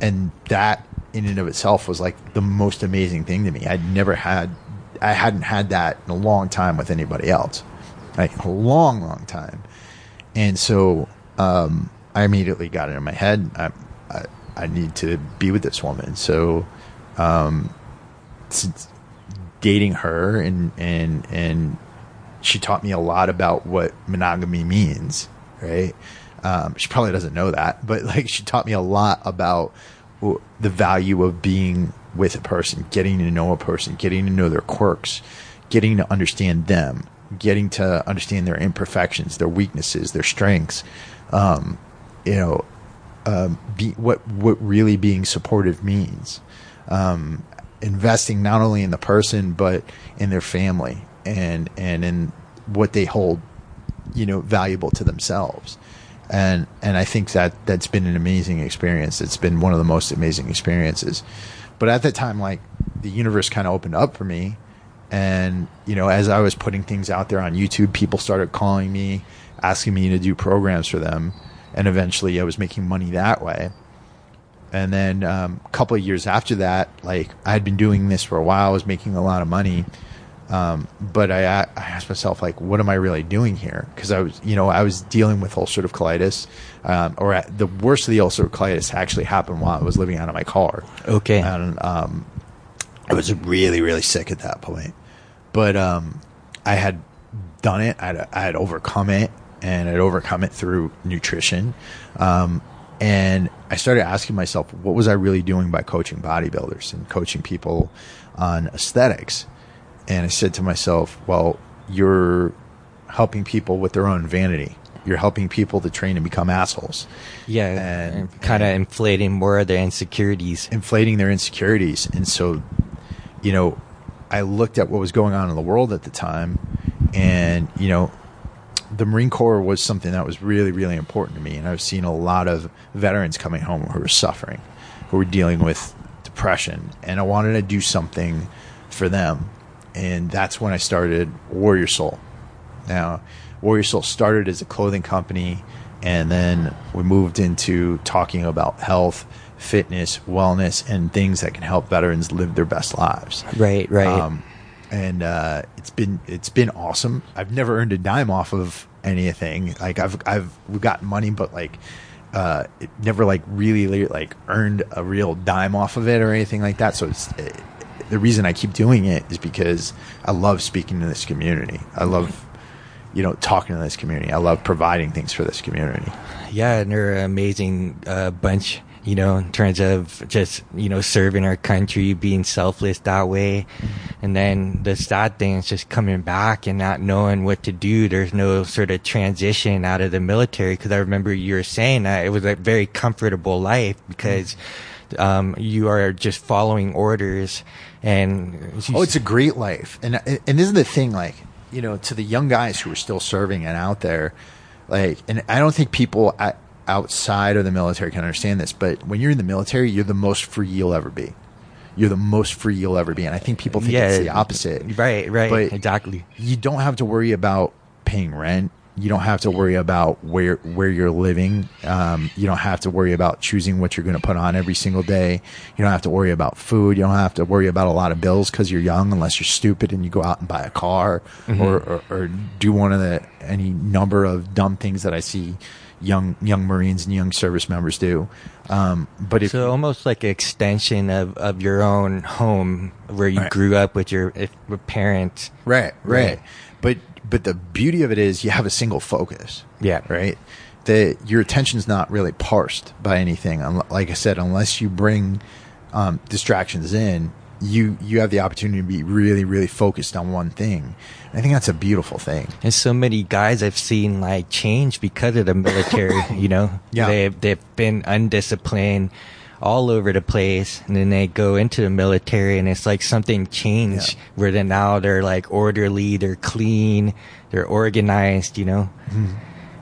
and that in and of itself was like the most amazing thing to me. I'd never had, I hadn't had that in a long time with anybody else, like a long, long time. And so um, I immediately got it in my head. I, I, I need to be with this woman. So, um, dating her and and and she taught me a lot about what monogamy means. Right. Um, she probably doesn't know that, but like she taught me a lot about the value of being with a person, getting to know a person, getting to know their quirks, getting to understand them, getting to understand their imperfections, their weaknesses, their strengths. Um, you know, um, be, what what really being supportive means. Um, investing not only in the person but in their family and and in what they hold, you know, valuable to themselves and and I think that that's been an amazing experience. It's been one of the most amazing experiences. But at that time, like the universe kind of opened up for me, and you know, as I was putting things out there on YouTube, people started calling me, asking me to do programs for them, and eventually, I was making money that way. And then um, a couple of years after that, like I had been doing this for a while, I was making a lot of money. Um, but I, I asked myself, like, what am I really doing here? Because I was, you know, I was dealing with ulcerative colitis, um, or at, the worst of the ulcerative colitis actually happened while I was living out of my car. Okay. And um, I was really, really sick at that point. But um, I had done it. I had, I had overcome it, and I'd overcome it through nutrition. Um, and I started asking myself, what was I really doing by coaching bodybuilders and coaching people on aesthetics? And I said to myself, well, you're helping people with their own vanity. You're helping people to train and become assholes. Yeah, And- kind of inflating more of their insecurities. inflating their insecurities. And so, you know, I looked at what was going on in the world at the time, and you know, the Marine Corps was something that was really, really important to me. And I've seen a lot of veterans coming home who were suffering, who were dealing with depression, and I wanted to do something for them. And that's when I started Warrior Soul. Now, Warrior Soul started as a clothing company, and then we moved into talking about health, fitness, wellness, and things that can help veterans live their best lives. Right, right. Um, and uh, it's been it's been awesome. I've never earned a dime off of anything. Like I've I've we've gotten money, but like uh, it never like really like earned a real dime off of it or anything like that. So it's uh, the reason I keep doing it is because I love speaking to this community. I love you know talking to this community. I love providing things for this community. Yeah, and they're an amazing uh, bunch, you know, in terms of just, you know, serving our country, being selfless that way. And then the sad thing is just coming back and not knowing what to do. There's no sort of transition out of the military. Cause I remember you were saying that it was a very comfortable life because, um, you are just following orders and Oh, it's a great life, and and this is the thing, like you know, to the young guys who are still serving and out there, like, and I don't think people at, outside of the military can understand this, but when you're in the military, you're the most free you'll ever be. You're the most free you'll ever be, and I think people think it's the opposite. Right, right, But exactly. you don't have to worry about paying rent. You don't have to worry about where where you're living. Um, you don't have to worry about choosing what you're going to put on every single day. You don't have to worry about food. You don't have to worry about a lot of bills because you're young, unless you're stupid and you go out and buy a car or, or, or do one of the any number of dumb things that I see young young Marines and young service members do. Um, but if So almost like an extension of, of your own home where you Right. grew up with your if, with parents. Right, right, Right. But but the beauty of it is you have a single focus. Yeah. Right. The your attention's not really parsed by anything. Like I said, unless you bring um, distractions in, you you have the opportunity to be really really focused on one thing. And I think that's a beautiful thing. And so many guys I've seen like change because of the military, *laughs* you know? Yeah. They've, they've been undisciplined all over the place. And then they go into the military and it's like something changed Yeah. where then now they're like orderly, they're clean, they're organized, you know?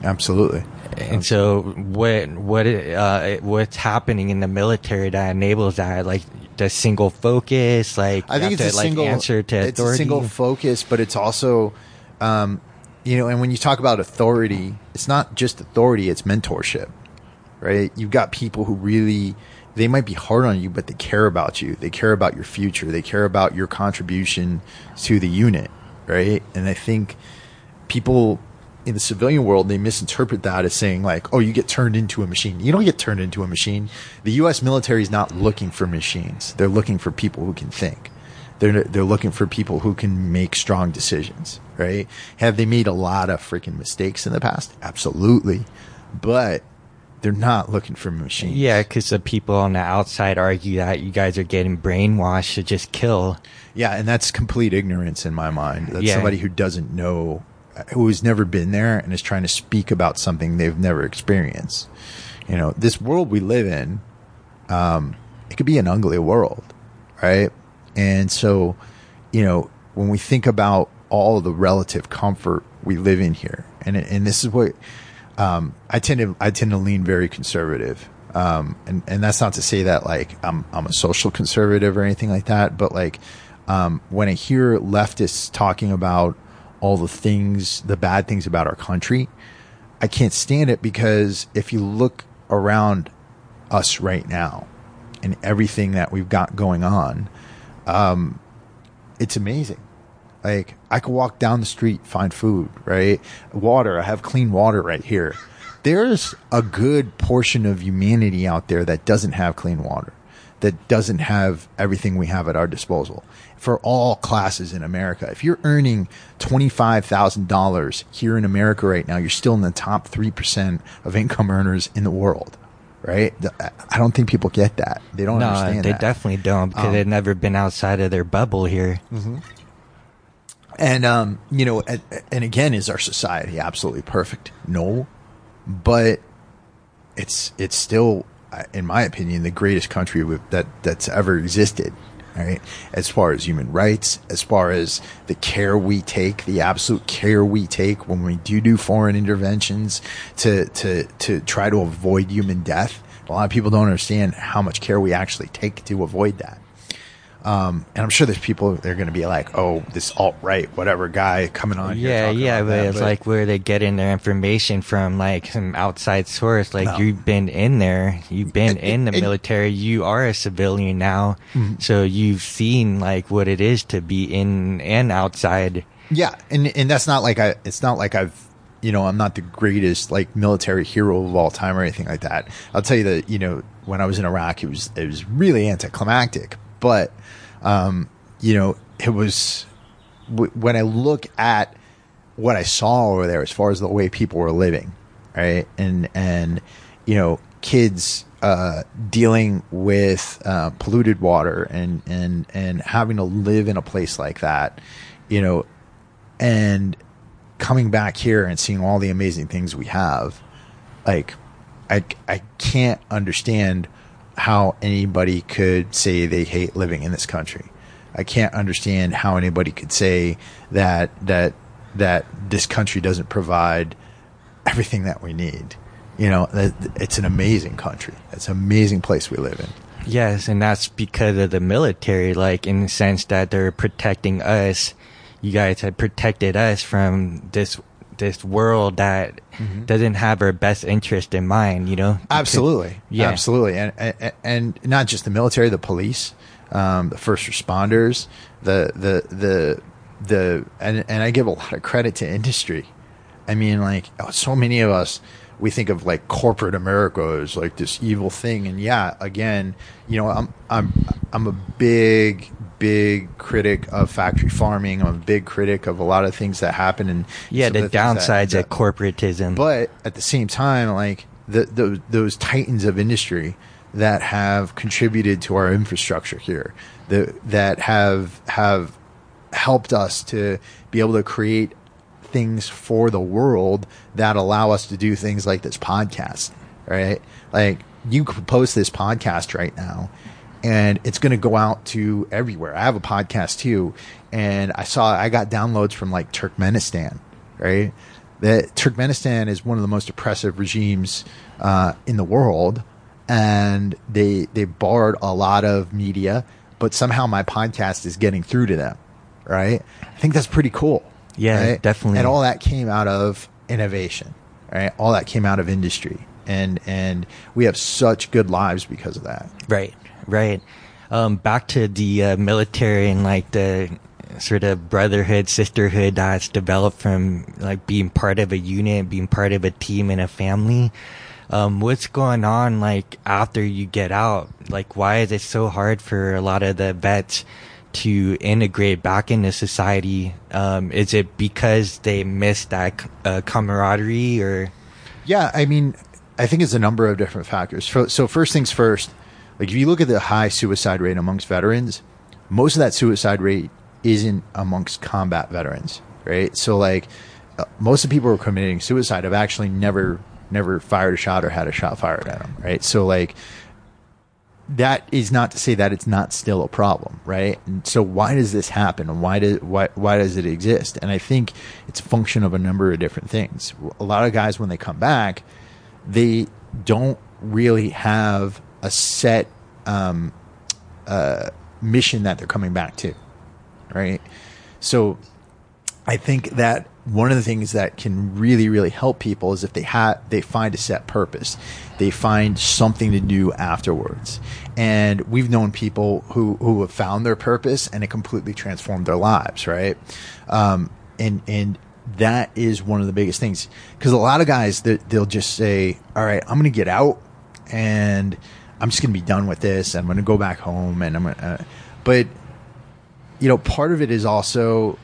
Absolutely. And so what, what, uh, what's happening in the military that enables that? Like the single focus, like I think it's to, a like, single answer to it's authority. a single focus, but it's also, um, you know, and when you talk about authority, it's not just authority; it's mentorship, right? You've got people who really they might be hard on you, but they care about you. They care about your future. They care about your contribution to the unit, right? And I think people in the civilian world they misinterpret that as saying like oh you get turned into a machine. You don't get turned into a machine. The US military is not looking for machines. They're looking for people who can think. They're they're looking for people who can make strong decisions right? Have they made a lot of freaking mistakes in the past? Absolutely. But they're not looking for machines. Yeah, because the people on the outside argue that you guys are getting brainwashed to just kill. Yeah, and that's complete ignorance in my mind. That's Yeah. somebody who doesn't know, who's never been there and is trying to speak about something they've never experienced. You know, this world we live in, um, it could be an ugly world, right? And so, you know, when we think about all the relative comfort we live in here, and and this is what um, I tend to I tend to lean very conservative. Um, and, and that's not to say that like I'm I'm a social conservative or anything like that, but like um, when I hear leftists talking about all the things, the bad things about our country, I can't stand it because if you look around us right now and everything that we've got going on, um, it's amazing. Like I could walk down the street, find food, right? Water. I have clean water right here. There's a good portion of humanity out there that doesn't have clean water, that doesn't have everything we have at our disposal for all classes in America. If you're earning $25,000 here in America right now, you're still in the top 3% of income earners in the world, right? I don't think people get that. They don't no, understand they that. definitely don't because Um, they've never been outside of their bubble here. And um, you know, and, and again, is our society absolutely perfect? No, but it's it's still, in my opinion, the greatest country that that's ever existed. Right, as far as human rights, as far as the care we take, the absolute care we take when we do do foreign interventions to to to try to avoid human death. A lot of people don't understand how much care we actually take to avoid that. Um, and I'm sure there's people they're going to be like, "Oh, this alt right, whatever guy coming on." Yeah, yeah, but that," it's like where they getting their information from, like some outside source. Like No. you've been in there, you've been in the military, you are a civilian now, so you've seen like what it is to be in and outside. yeah, and and that's not like I. It's not like I've. You know, I'm not the greatest like military hero of all time or anything like that. I'll tell you that you know when I was in Iraq, it was it was really anticlimactic, but um, you know it was w- when I look at what I saw over there as far as the way people were living, right? And and you know, kids uh, dealing with uh, polluted water and and and having to live in a place like that, you know, and coming back here and seeing all the amazing things we have, like I I can't understand how anybody could say they hate living in this country. I can't understand how anybody could say that that that this country doesn't provide everything that we need. You know, it's an amazing country. It's an amazing place we live in. Yes, and that's because of the military, like in the sense that they're protecting us. You guys have protected us from this this world that doesn't have our best interest in mind. You know, Absolutely, Yeah. absolutely, and, and and not just the military, the police, um, the first responders, the the the the, and and I give a lot of credit to industry. I mean, like so many of us, we think of like corporate America as like this evil thing, and yeah, again, you know, I'm I'm I'm a big big critic of factory farming. I'm a big critic of a lot of things that happen, and Yeah, the things downsides that- of corporatism. but at the same time, like the, the those titans of industry that have contributed to our infrastructure here, the, that have have helped us to be able to create things for the world that allow us to do things like this podcast, right? Like you could post this podcast right now and it's going to go out to everywhere. I have a podcast too, and I saw I got downloads from like Turkmenistan, right? That Turkmenistan is one of the most oppressive regimes uh, in the world, and they they barred a lot of media, but somehow my podcast is getting through to them, right? I think that's pretty cool. Yeah, right? definitely. And all that came out of innovation, right? All that came out of industry, and and we have such good lives because of that. Right, right. Um, back to the uh, military and like the sort of brotherhood, sisterhood that's developed from like being part of a unit, being part of a team and a family. Um, what's going on like after you get out? Like, why is it so hard for a lot of the vets to integrate back into society? Um, is it because they miss that uh, camaraderie or? Yeah, I mean, I think it's a number of different factors. So, so first things first, like if you look at the high suicide rate amongst veterans, most of that suicide rate isn't amongst combat veterans, right? So like uh, most of the people who are committing suicide have actually never never fired a shot or had a shot fired at them, right? So like that is not to say that it's not still a problem, right? And so why does this happen and why does why why does it exist? And I think it's a function of a number of different things. A lot of guys when they come back, they don't really have a set um, uh, mission that they're coming back to, right? So I think that one of the things that can really really help people is if they have they find a set purpose. They find something to do afterwards. And we've known people who who have found their purpose and it completely transformed their lives right? Um, and and that is one of the biggest things. Because a lot of guys they, they'll just say all right i'm gonna get out and i'm just gonna be done with this i'm gonna go back home and i'm gonna uh, but you know part of it is also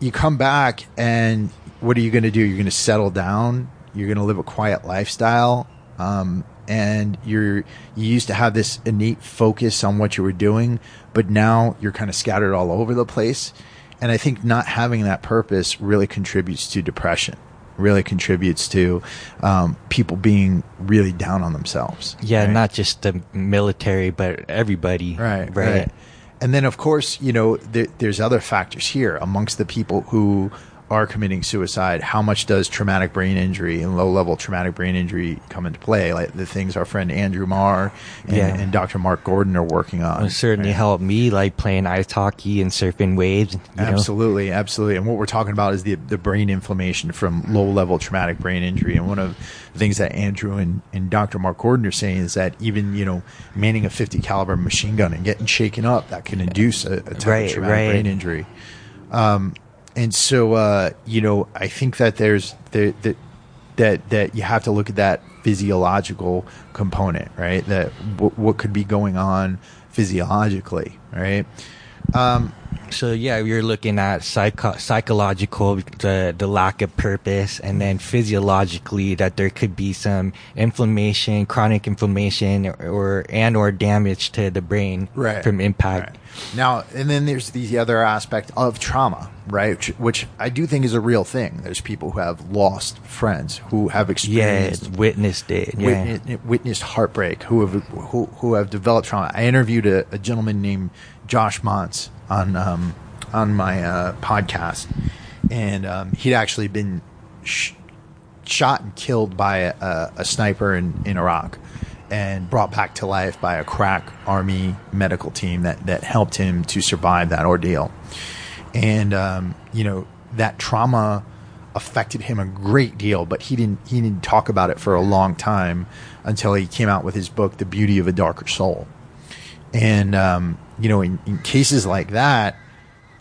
you come back and what are you going to do? You're going to settle down. You're going to live a quiet lifestyle. Um, and you're you used to have this innate focus on what you were doing, but now you're kind of scattered all over the place. And I think not having that purpose really contributes to depression. Really contributes to um, people being really down on themselves. Yeah, right? not just the military, but everybody. Right, right. And then, of course, you know, there, there's other factors here amongst the people who are committing suicide. How much does traumatic brain injury and low level traumatic brain injury come into play? Like the things our friend Andrew Marr and, Yeah. and Dr. Mark Gordon are working on. It certainly right? helped me, like playing ice hockey and surfing waves. You know? Absolutely, absolutely. And what we're talking about is the the brain inflammation from low level traumatic brain injury. And one of the things that Andrew and, and Dr. Mark Gordon are saying is that even you know manning a 50 caliber machine gun and getting shaken up that can induce a, a type Right, of traumatic right. brain injury. Um, and so uh, you know, I think that there's there, that that that you have to look at that physiological component, right? That w- what could be going on physiologically, right? So yeah, you're looking at psycho- psychological, the the lack of purpose, and then physiologically that there could be some inflammation, chronic inflammation, or, or and or damage to the brain from impact. Right. Now, and then there's the other aspect of trauma, right? Which, which I do think is a real thing. There's people who have lost friends, who have Yeah, experienced witnessed it. Yeah. witnessed, witnessed heartbreak, who have who, who have developed trauma. I interviewed a, a gentleman named Josh Mantz on um, on my uh, podcast, and um, he'd actually been sh- shot and killed by a, a, a sniper in, in Iraq, and brought back to life by a crack army medical team that that helped him to survive that ordeal, and um, you know that trauma affected him a great deal, but he didn't he didn't talk about it for a long time until he came out with his book, The Beauty of a Darker Soul. And um, you know, in, in cases like that,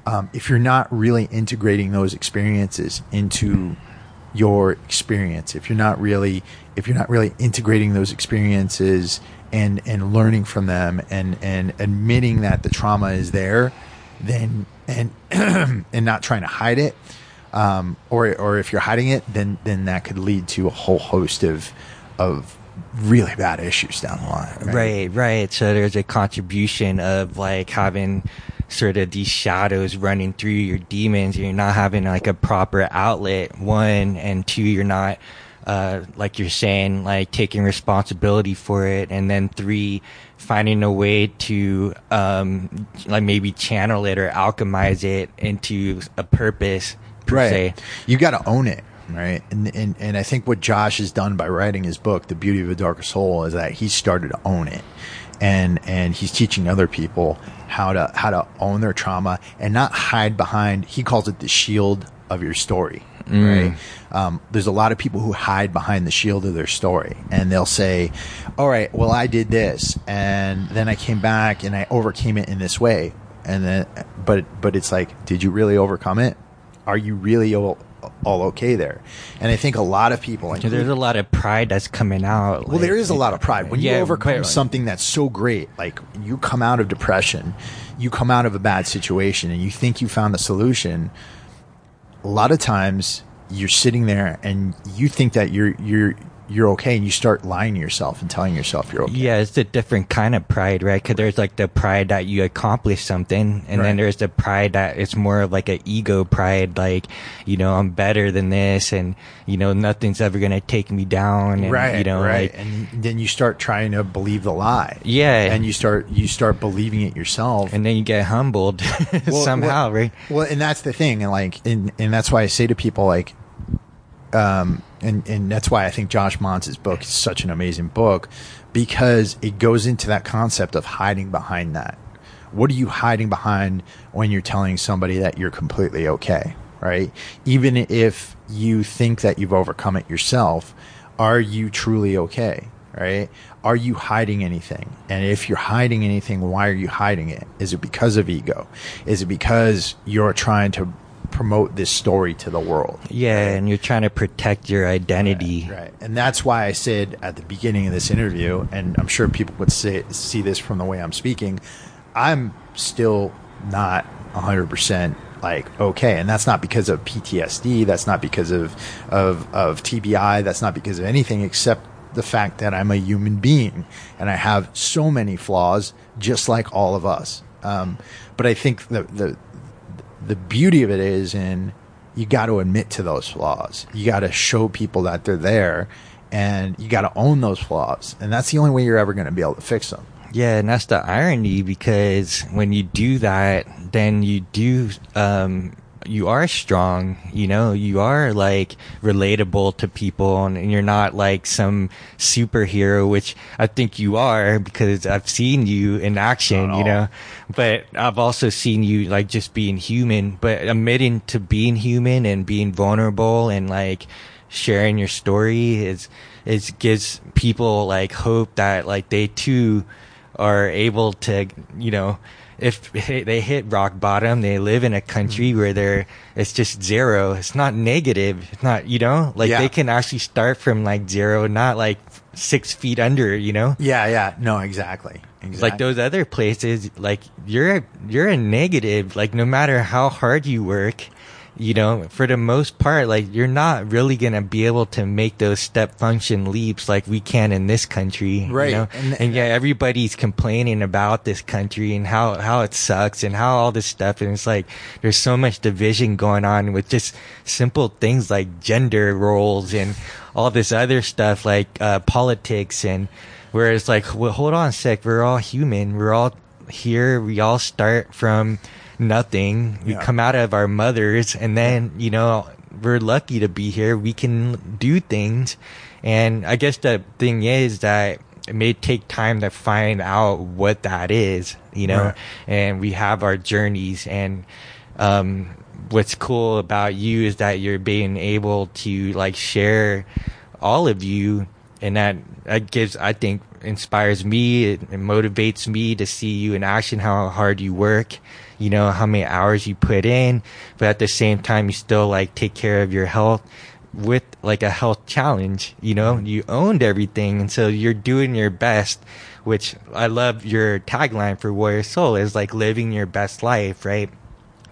um, if you're not really integrating those experiences into your experience, if you're not really if you're not really integrating those experiences and and learning from them and and admitting that the trauma is there, then and *clears throat* and not trying to hide it, um, or or if you're hiding it, then then that could lead to a whole host of of really bad issues down the line. Right, right. So there's a contribution of like having sort of these shadows running through your demons. You're not having like a proper outlet, one, and two, you're not, uh, like you're saying, like taking responsibility for it. And then three, finding a way to, um, like maybe channel it or alchemize it into a purpose per right. se. You got to own it, right? And, and and I think what Josh has done by writing his book, The Beauty of a Darker Soul, is that he started to own it, and and he's teaching other people how to how to own their trauma and not hide behind. He calls it the shield of your story. Right. Um, there's a lot of people who hide behind the shield of their story, and they'll say, "All right, well, I did this, and then I came back and I overcame it in this way." And then, but but it's like, did you really overcome it? Are you really all, all okay there? And I think a lot of people, like, There's a lot of pride that's coming out. well, there is a lot of pride when you overcome something that's so great. Like you come out of depression, you come out of a bad situation, and you think you found the solution. A lot of times, you're sitting there and you think that you're you're you're okay, and you start lying to yourself and telling yourself you're okay. Yeah, it's a different kind of pride, right? Because there's like the pride that you accomplish something, and Right. then there's the pride that it's more of like an ego pride, like you know I'm better than this, and you know nothing's ever gonna take me down, and right you know right like and then you start trying to believe the lie Yeah. and you start you start believing it yourself and then you get humbled *laughs* Well, somehow, well- right? Well, and that's the thing, and like, and, and that's why I say to people, like, um, and and that's why I think Josh Mantz's book is such an amazing book because it goes into that concept of hiding behind that. What are you hiding behind when you're telling somebody that you're completely okay? right? Even if you think that you've overcome it yourself, are you truly okay? Right? Are you hiding anything? And if you're hiding anything, why are you hiding it? Is it because of ego? Is it because you're trying to promote this story to the world? Yeah, and you're trying to protect your identity. Right, right. And that's why I said at the beginning of this interview, and I'm sure people would say, see this from the way I'm speaking, I'm still not 100% like okay and that's not because of PTSD that's not because of of of TBI that's not because of anything except the fact that I'm a human being and I have so many flaws just like all of us um, but I think the the the beauty of it is in you got to admit to those flaws. You got to show people that they're there and you got to own those flaws. And that's the only way you're ever going to be able to fix them. Yeah, and that's the irony because when you do that, then you do, um, you are strong, you know, you are like relatable to people and you're not like some superhero, which I think you are because I've seen you in action, you know, but I've also seen you like just being human, but admitting to being human and being vulnerable and like sharing your story is, is gives people like hope that like they too are able to, you know, if *laughs* they hit rock bottom, they live in a country Mm-hmm. where they're, it's just zero. It's not negative. It's not, you know, like Yeah. they can actually start from like zero, not like six feet under, you know? yeah yeah no exactly exactly Like those other places, like you're, you're a negative. Like no matter how hard you work, you know, for the most part, like you're not really going to be able to make those step function leaps like we can in this country. you Right. know? And- And, yeah, everybody's complaining about this country and how, how it sucks and how all this stuff. And it's like, there's so much division going on with just simple things like gender roles and all this other stuff like, uh, politics and where it's like, well, hold on a sec. We're all human. We're all here. We all start from nothing. We Yeah. come out of our mothers and then, you know, we're lucky to be here. We can do things. And I guess the thing is that it may take time to find out what that is, you know, Right. and we have our journeys and, um, what's cool about you is that you're being able to like share all of you and that that gives i think inspires me it, it motivates me to see you in action how hard you work you know how many hours you put in but at the same time you still like take care of your health with like a health challenge you know? Mm-hmm. You owned everything and so you're doing your best which i love your tagline for warrior soul is like living your best life right?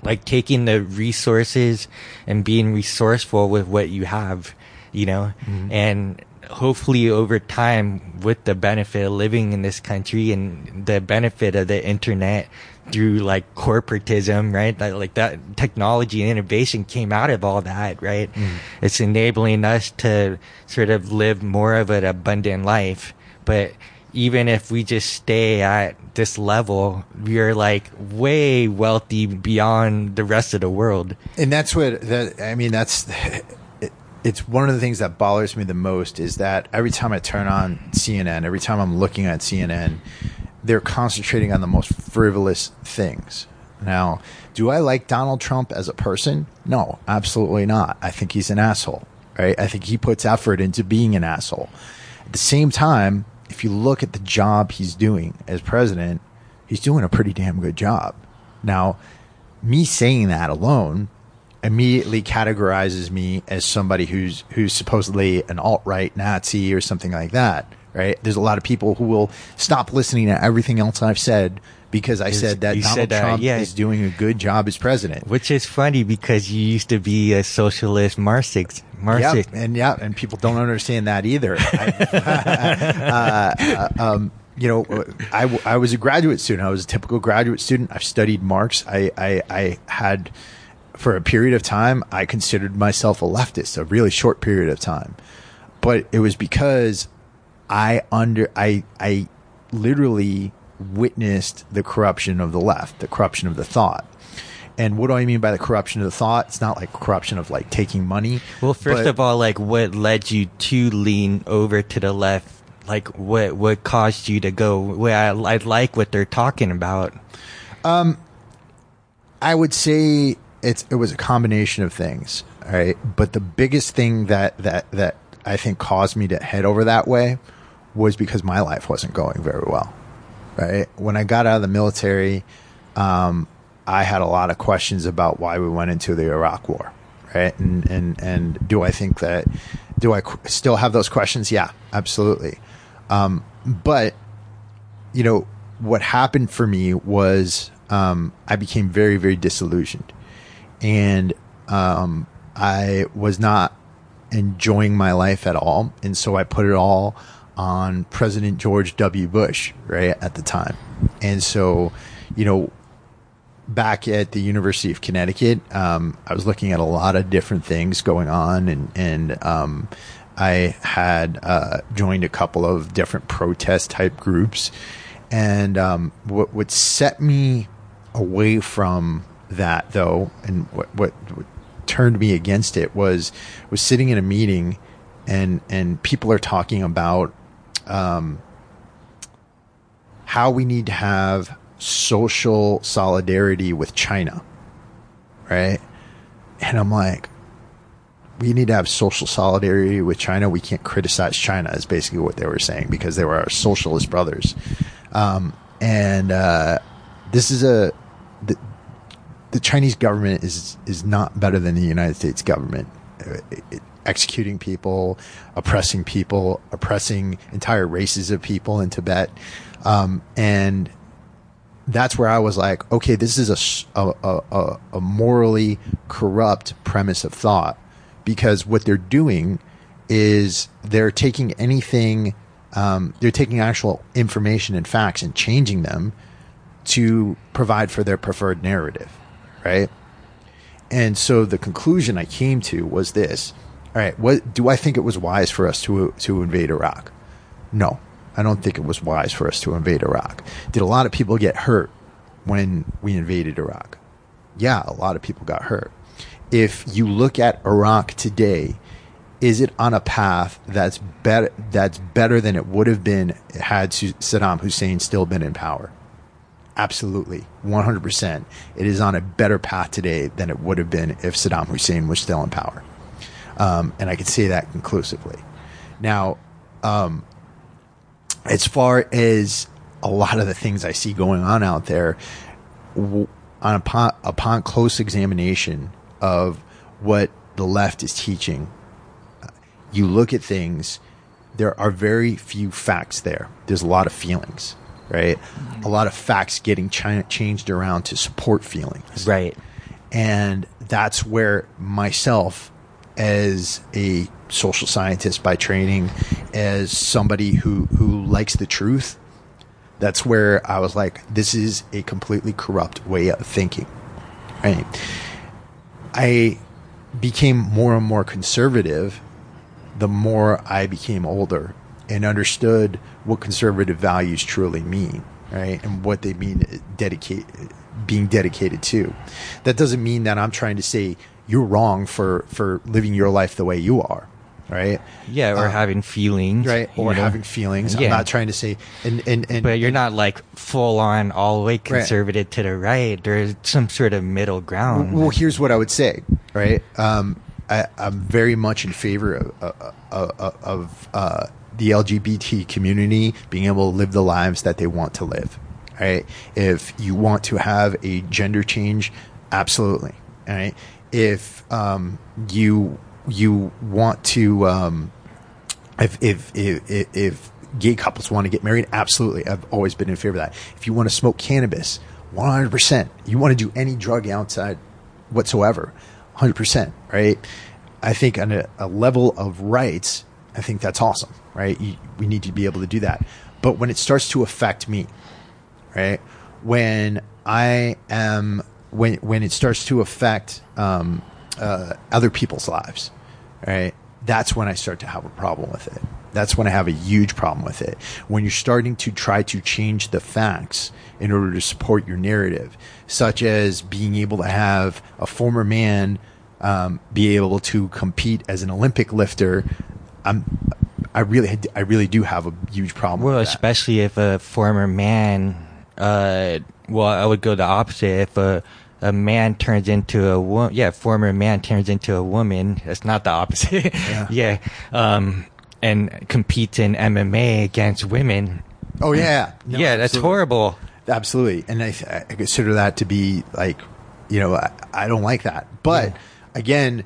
Like taking the resources and being resourceful with what you have, you know, mm-hmm. and hopefully over time with the benefit of living in this country and the benefit of the internet through like corporatism, right? That, like that technology and innovation came out of all that, right? Mm. It's enabling us to sort of live more of an abundant life, but even if we just stay at this level, we are like way wealthy beyond the rest of the world. and that's what that I mean. That's it, it's one of the things that bothers me the most is that every time I turn on CNN, every time I'm looking at CNN, they're concentrating on the most frivolous things. Now, do I like Donald Trump as a person? No, absolutely not. I think he's an asshole. Right? I think he puts effort into being an asshole. At the same time, if you look at the job he's doing as president, he's doing a pretty damn good job. Now, me saying that alone immediately categorizes me as somebody who's who's supposedly an alt right Nazi or something like that. Right? There's a lot of people who will stop listening to everything else I've said because I said that Donald said Trump yeah. is doing a good job as president. Which is funny because you used to be a socialist Marxist. Marxist. Yep, and yeah, and people don't understand that either. *laughs* I, uh, *laughs* uh, um, you know, I, w- I was a graduate student. I was a typical graduate student. I've studied Marx. I, I, I had, for a period of time, I considered myself a leftist, a really short period of time. But it was because I under I I literally witnessed the corruption of the left, the corruption of the thought. And what do I mean by the corruption of the thought? It's not like corruption of like taking money. Well, first but- of all, like what led you to lean over to the left? Like what what caused you to go? Well, I, I like what they're talking about. Um, I would say it's it was a combination of things, all right. But the biggest thing that that that I think caused me to head over that way was because my life wasn't going very well, right. When I got out of the military, um, I had a lot of questions about why we went into the Iraq War, right? And and and do I think that do I qu- still have those questions? Yeah, absolutely. Um, but you know what happened for me was um, I became very very disillusioned, and um, I was not enjoying my life at all, and so I put it all on President George W. Bush, right at the time, and so you know back at the University of Connecticut, um, I was looking at a lot of different things going on, and and um, I had uh, joined a couple of different protest type groups, and um, what what set me away from that though, and what, what what turned me against it was was sitting in a meeting, and and people are talking about um, how we need to have social solidarity with China, right? And I'm like, we need to have social solidarity with China. We can't criticize China, is basically what they were saying because they were our socialist brothers. Um, and uh, this is a the, the, Chinese government is is not better than the United States government. Uh, it, executing people, oppressing people, oppressing entire races of people in Tibet, um, and that's where I was like, okay, this is a, a, a, a, morally corrupt premise of thought. Because what they're doing is they're taking anything, um, they're taking actual information and facts and changing them to provide for their preferred narrative, right? And so the conclusion I came to was this: All right, what do I think it was wise for us to to invade Iraq? No, I don't think it was wise for us to invade Iraq. Did a lot of people get hurt when we invaded Iraq? Yeah, a lot of people got hurt. If you look at Iraq today, is it on a path that's better that's better than it would have been had Saddam Hussein still been in power? Absolutely, 100%. It is on a better path today than it would have been if Saddam Hussein was still in power. Um, and I can say that conclusively. Now, um, as far as a lot of the things I see going on out there, on upon, upon close examination of what the left is teaching, you look at things, there are very few facts there. There's a lot of feelings, right? A lot of facts getting ch- changed around to support feelings. Right. And that's where myself, as a social scientist by training, as somebody who who likes the truth. That's where I was like, this is a completely corrupt way of thinking. Right. I became more and more conservative the more I became older and understood what conservative values truly mean, right? And what they mean dedicate being dedicated to. That doesn't mean that I'm trying to say you're wrong for for living your life the way you are right? Yeah, or uh, having feelings, right? Or know? having feelings. Yeah. I'm not trying to say, and, and, and but you're not like full on all the way conservative right. to the right. There's some sort of middle ground. Well, here's what I would say, right? Um, I, am very much in favor of, uh, uh, of uh, the LGBT community being able to live the lives that they want to live. Right? If you want to have a gender change, absolutely. Right? If um, you you want to, um, if, if, if, if gay couples want to get married, absolutely. I've always been in favor of that. If you want to smoke cannabis, 100%. You want to do any drug outside whatsoever, 100%, right? I think on a, a level of rights, I think that's awesome, right? You, we need to be able to do that. But when it starts to affect me, right? When I am, when, when it starts to affect um, uh, other people's lives, right? That's when I start to have a problem with it. That's when I have a huge problem with it. When you're starting to try to change the facts in order to support your narrative, such as being able to have a former man um, be able to compete as an Olympic lifter, I'm, I really, I really do have a huge problem. Well, especially if a former man, uh, well, I would go the opposite. If a a man turns into a woman. Yeah, former man turns into a woman. that's not the opposite. *laughs* Yeah. yeah. Um, and competes in MMA against women. Oh yeah, No, yeah, that's horrible. Absolutely, and I, I consider that to be like, you know, I, I don't like that. But Yeah. again,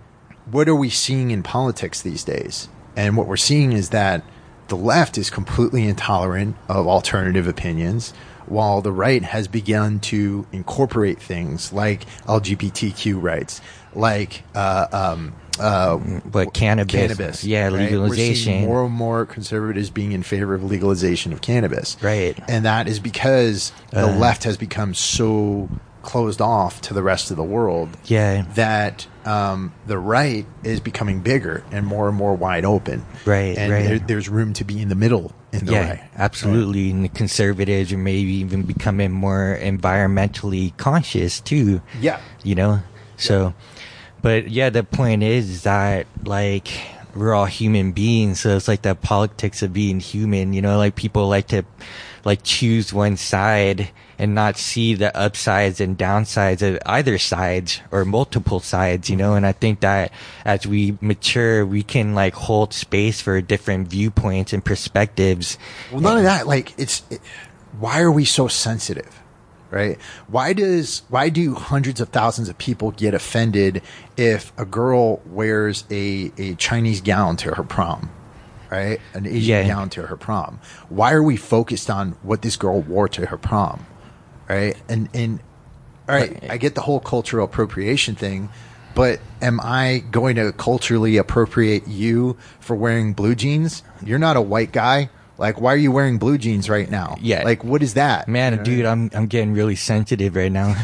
what are we seeing in politics these days? And what we're seeing is that the left is completely intolerant of alternative opinions, while the right has begun to incorporate things like LGBTQ rights, like uh, um, uh, But cannabis, cannabis. yeah, right? Legalization. more and more conservatives being in favor of legalization of cannabis. Right. And that is because the Uh. left has become so closed off to the rest of the world Yeah. that um, the right is becoming bigger and more and more wide open. Right, And right. There, there's room to be in the middle in the yeah, right. absolutely. And the conservatives are maybe even becoming more environmentally conscious too. Yeah. You know? So, but yeah, the point is that like we're all human beings. So it's like that politics of being human, you know, like people like to like choose one side and not see the upsides and downsides of either sides or multiple sides, you know, and I think that as we mature, we can like hold space for different viewpoints and perspectives. Well, none of that. Like, it's it, why are we so sensitive, right? Why does why do hundreds of thousands of people get offended if a girl wears a a Chinese gown to her prom, right? An Asian Yeah. gown to her prom. Why are we focused on what this girl wore to her prom, right? And and all right, I get the whole cultural appropriation thing. But am I going to culturally appropriate you for wearing blue jeans? You're not a white guy. Like, why are you wearing blue jeans right now? Yeah. Like, what is that? Man, dude, I'm I'm getting really sensitive right now. *laughs*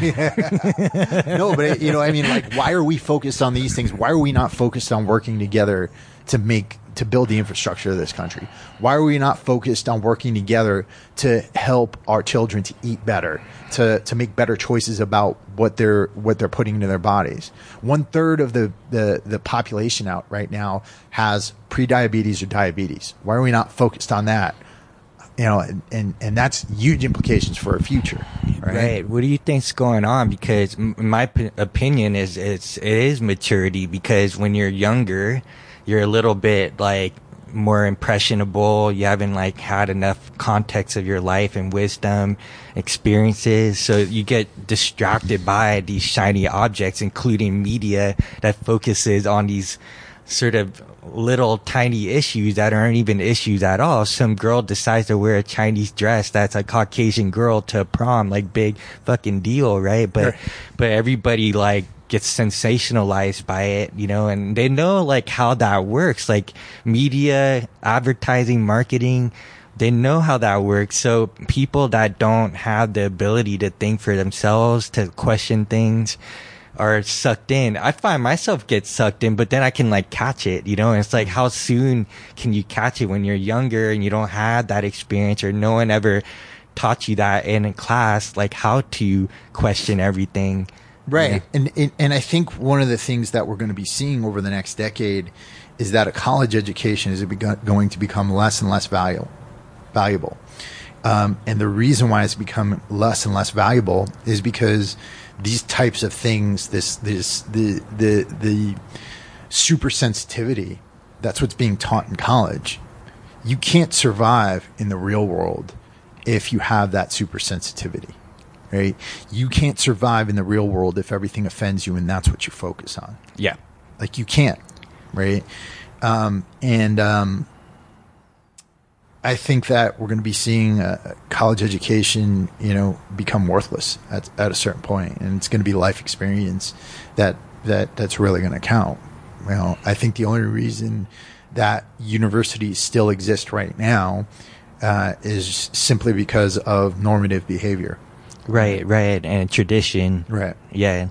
no, but it, you know, I mean, like, why are we focused on these things? Why are we not focused on working together to make to build the infrastructure of this country? Why are we not focused on working together to help our children to eat better, to to make better choices about what they're what they're putting into their bodies? One third of the the the population out right now has prediabetes or diabetes. Why are we not focused on that? You know, and and, and that's huge implications for our future, right? Right. What do you think's going on? Because my p- opinion is it's it is maturity. Because when you're younger, you're a little bit like more impressionable. You haven't like had enough context of your life and wisdom, experiences. So you get distracted by these shiny objects, including media that focuses on these sort of little tiny issues that aren't even issues at all. Some girl decides to wear a Chinese dress that's a Caucasian girl to prom, like big fucking deal, right? But, Right. but everybody like gets sensationalized by it, you know, and they know like how that works, like media, advertising, marketing. They know how that works. So people that don't have the ability to think for themselves, to question things, are sucked in. I find myself get sucked in, but then I can like catch it, you know, and it's like, how soon can you catch it when you're younger and you don't have that experience or no one ever taught you that in class, like how to question everything. Right. Yeah. And, and and I think one of the things that we're going to be seeing over the next decade is that a college education is going to become less and less valuable. Valuable. Um, and the reason why it's become less and less valuable is because these types of things, this this the the the super sensitivity, that's what's being taught in college. You can't survive in the real world if you have that super sensitivity right? You can't survive in the real world if everything offends you and that's what you focus on. Yeah. Like you can't, right? Um, and um, I think that we're going to be seeing uh, college education, you know, become worthless at, at a certain point, and it's going to be life experience that that that's really going to count. You know, I think the only reason that universities still exist right now uh, is simply because of normative behavior. Right, right. And tradition. Right. Yeah.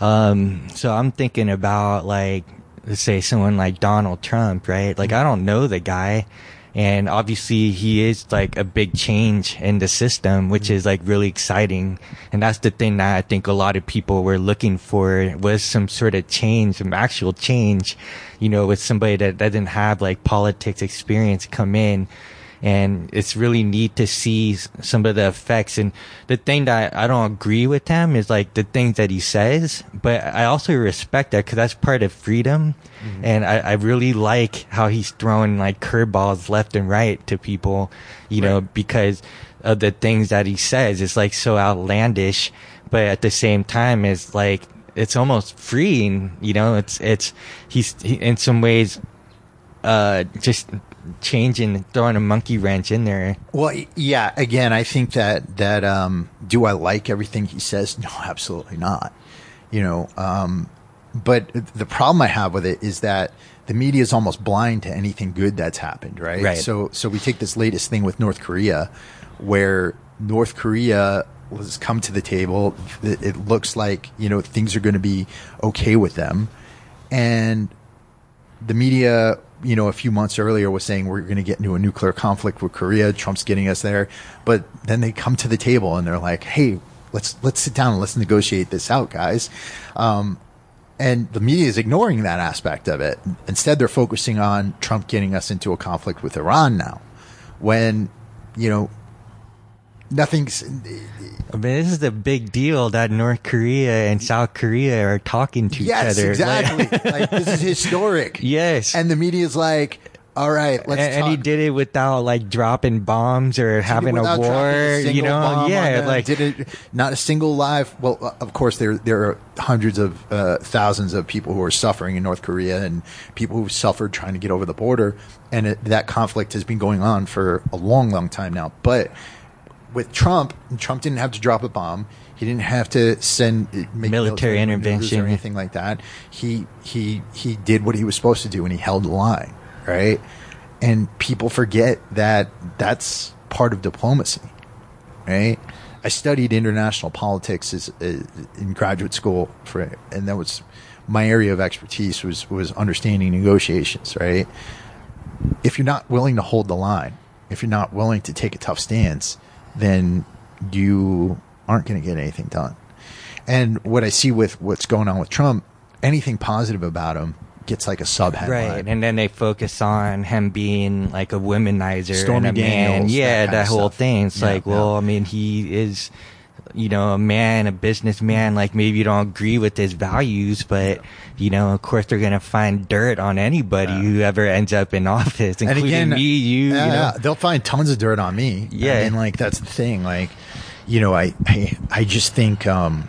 Um, so I'm thinking about like, let's say someone like Donald Trump, right? Like I don't know the guy. And obviously he is like a big change in the system, which is like really exciting. And that's the thing that I think a lot of people were looking for was some sort of change, some actual change, you know, with somebody that doesn't have like politics experience come in and it's really neat to see some of the effects. And the thing that I don't agree with him is like the things that he says, but I also respect that because that's part of freedom. And I, I really like how he's throwing like curveballs left and right to people, you know, because of the things that he says. It's like so outlandish, but at the same time, it's like it's almost freeing. You know, it's it's he's he, in some ways uh just changing, throwing a monkey wrench in there. Well, yeah. Again, I think that that um, do I like everything he says? No, absolutely not. You know, um, but the problem I have with it is that the media is almost blind to anything good that's happened, right? Right. So, so we take this latest thing with North Korea, where North Korea has come to the table. It, it looks like you know things are going to be okay with them, and the media, you know, a few months earlier was saying we're going to get into a nuclear conflict with Korea. Trump's getting us there, but then they come to the table and they're like, "Hey, let's let's sit down and let's negotiate this out, guys." Um, and the media is ignoring that aspect of it. Instead, they're focusing on Trump getting us into a conflict with Iran now, when you know nothing's. I mean, this is a big deal that North Korea and South Korea are talking to Yes, each other. exactly. *laughs* like this is historic. yes. And the media's like, "All right, let's." and, and he did it without like dropping bombs or having a war, a you know? Yeah, like did it not a single live. Well, uh, of course there there are hundreds of uh, thousands of people who are suffering in North Korea and people who've suffered trying to get over the border, and it, that conflict has been going on for a long, long time now. But with Trump, Trump didn't have to drop a bomb. He didn't have to send uh, make Military intervention. or anything like that. He he he did what he was supposed to do, and he held the line, right? And people forget that that's part of diplomacy, right? I studied international politics as, uh, in graduate school for, and that was my area of expertise was was understanding negotiations, right? If you're not willing to hold the line, if you're not willing to take a tough stance, then you aren't going to get anything done. And what I see with what's going on with Trump, anything positive about him gets like a sub headline. right. And then they focus on him being like a womanizer Stormy and a man. Yeah, that that, whole stuff. thing. It's Yeah, like, well. I mean, he is, you know, a man, a businessman. Like maybe you don't agree with his values, but you know, of course, they're gonna find dirt on anybody Yeah. who ever ends up in *laughs* office, and including again, me, you. yeah, you know? they'll find tons of dirt on me. Yeah. I mean, like that's the thing. Like, you know, I, I, I just think, um,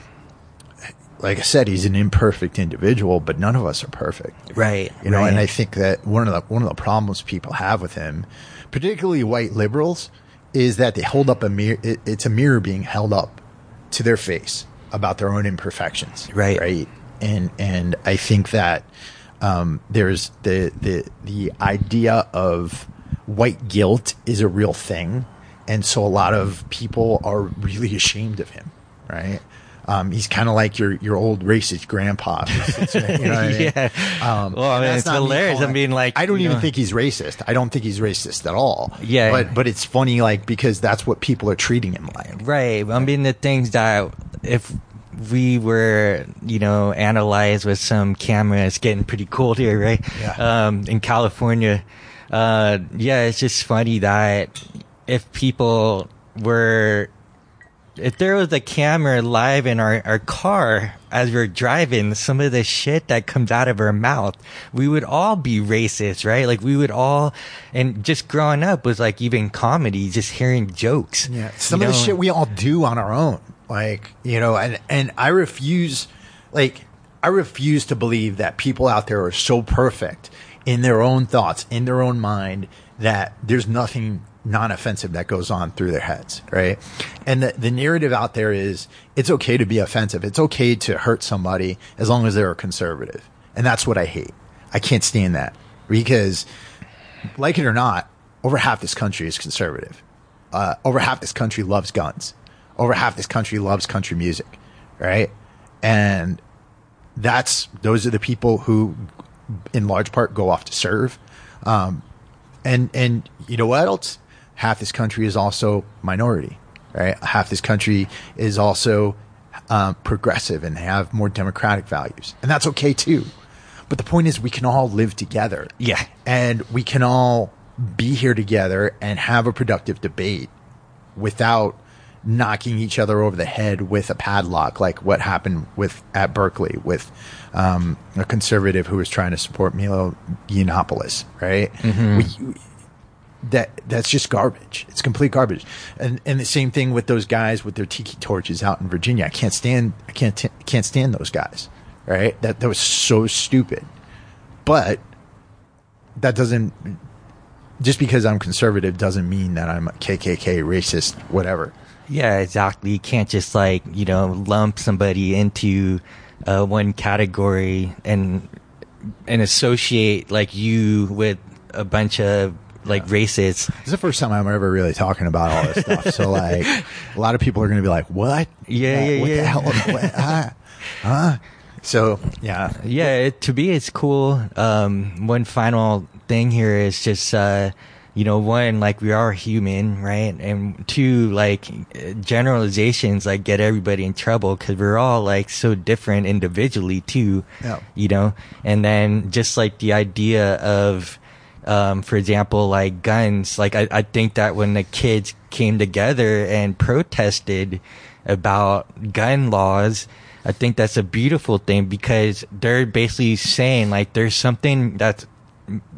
like I said, he's an imperfect individual, but none of us are perfect. Right. You know, right. and I think that one of the one of the problems people have with him, particularly white liberals, is that they hold up a mirror. It, it's a mirror being held up to their face about their own imperfections. Right. Right. And and I think that um, there's the the the idea of white guilt is a real thing, and so a lot of people are really ashamed of him. Right. Um, he's kind of like your your old racist grandpa. *laughs* sits there, you know what I mean? yeah. Um, well, I mean, that's it's me hilarious. calling- I mean, like, I don't even know- think he's racist. I don't think he's racist at all. Yeah. but but it's funny, like because that's what people are treating him like. Right. I mean, the things that if we were, you know, analyzed with some cameras, getting pretty cold here, right? Yeah. Um, in California, uh, yeah, it's just funny that if people were, if there was a camera live in our, our car as we're driving, some of the shit that comes out of our mouth, we would all be racist, right? Like we would all, and just growing up was like even comedy, just hearing jokes. Yeah, some of the shit we all do on our own, like you know, and and I refuse, like I refuse to believe that people out there are so perfect in their own thoughts, in their own mind, that there's nothing non-offensive that goes on through their heads, right? And the the narrative out there is it's okay to be offensive, it's okay to hurt somebody as long as they're a conservative, and that's what I hate. I can't stand that because like it or not, over half this country is conservative. Uh, over half this country loves guns. Over half this country loves country music, right? And that's those are the people who, in large part, go off to serve. Um, and and you know what else? Half this country is also minority, right? Half this country is also um, progressive and have more democratic values, and that's okay too. But the point is, we can all live together Yeah. and we can all be here together and have a productive debate without knocking each other over the head with a padlock, like what happened with at Berkeley with um, a conservative who was trying to support Milo Yiannopoulos, right? We, that that's just garbage. It's complete garbage. And and the same thing with those guys with their tiki torches out in Virginia. I can't stand I can't t- can't stand those guys. Right? That that was so stupid. But that doesn't just because I'm conservative doesn't mean that I'm a KKK racist whatever. Yeah, exactly. You can't just like, you know, lump somebody into uh, one category and and associate like you with a bunch of like racists. This is the first time I'm ever really talking about all this stuff. So like a lot of people are going to be like, "What? Yeah, yeah, what yeah. the hell? What? *laughs* Huh? huh?" So, yeah. Yeah, it, to me, it's cool. Um, one final thing here is just, uh, you know, one, like we are human, right? And two, like generalizations, like get everybody in trouble because we're all like so different individually too. Yeah. You know, and then just like the idea of, um, for example, like guns, like I, I think that when the kids came together and protested about gun laws, I think that's a beautiful thing because they're basically saying like there's something that's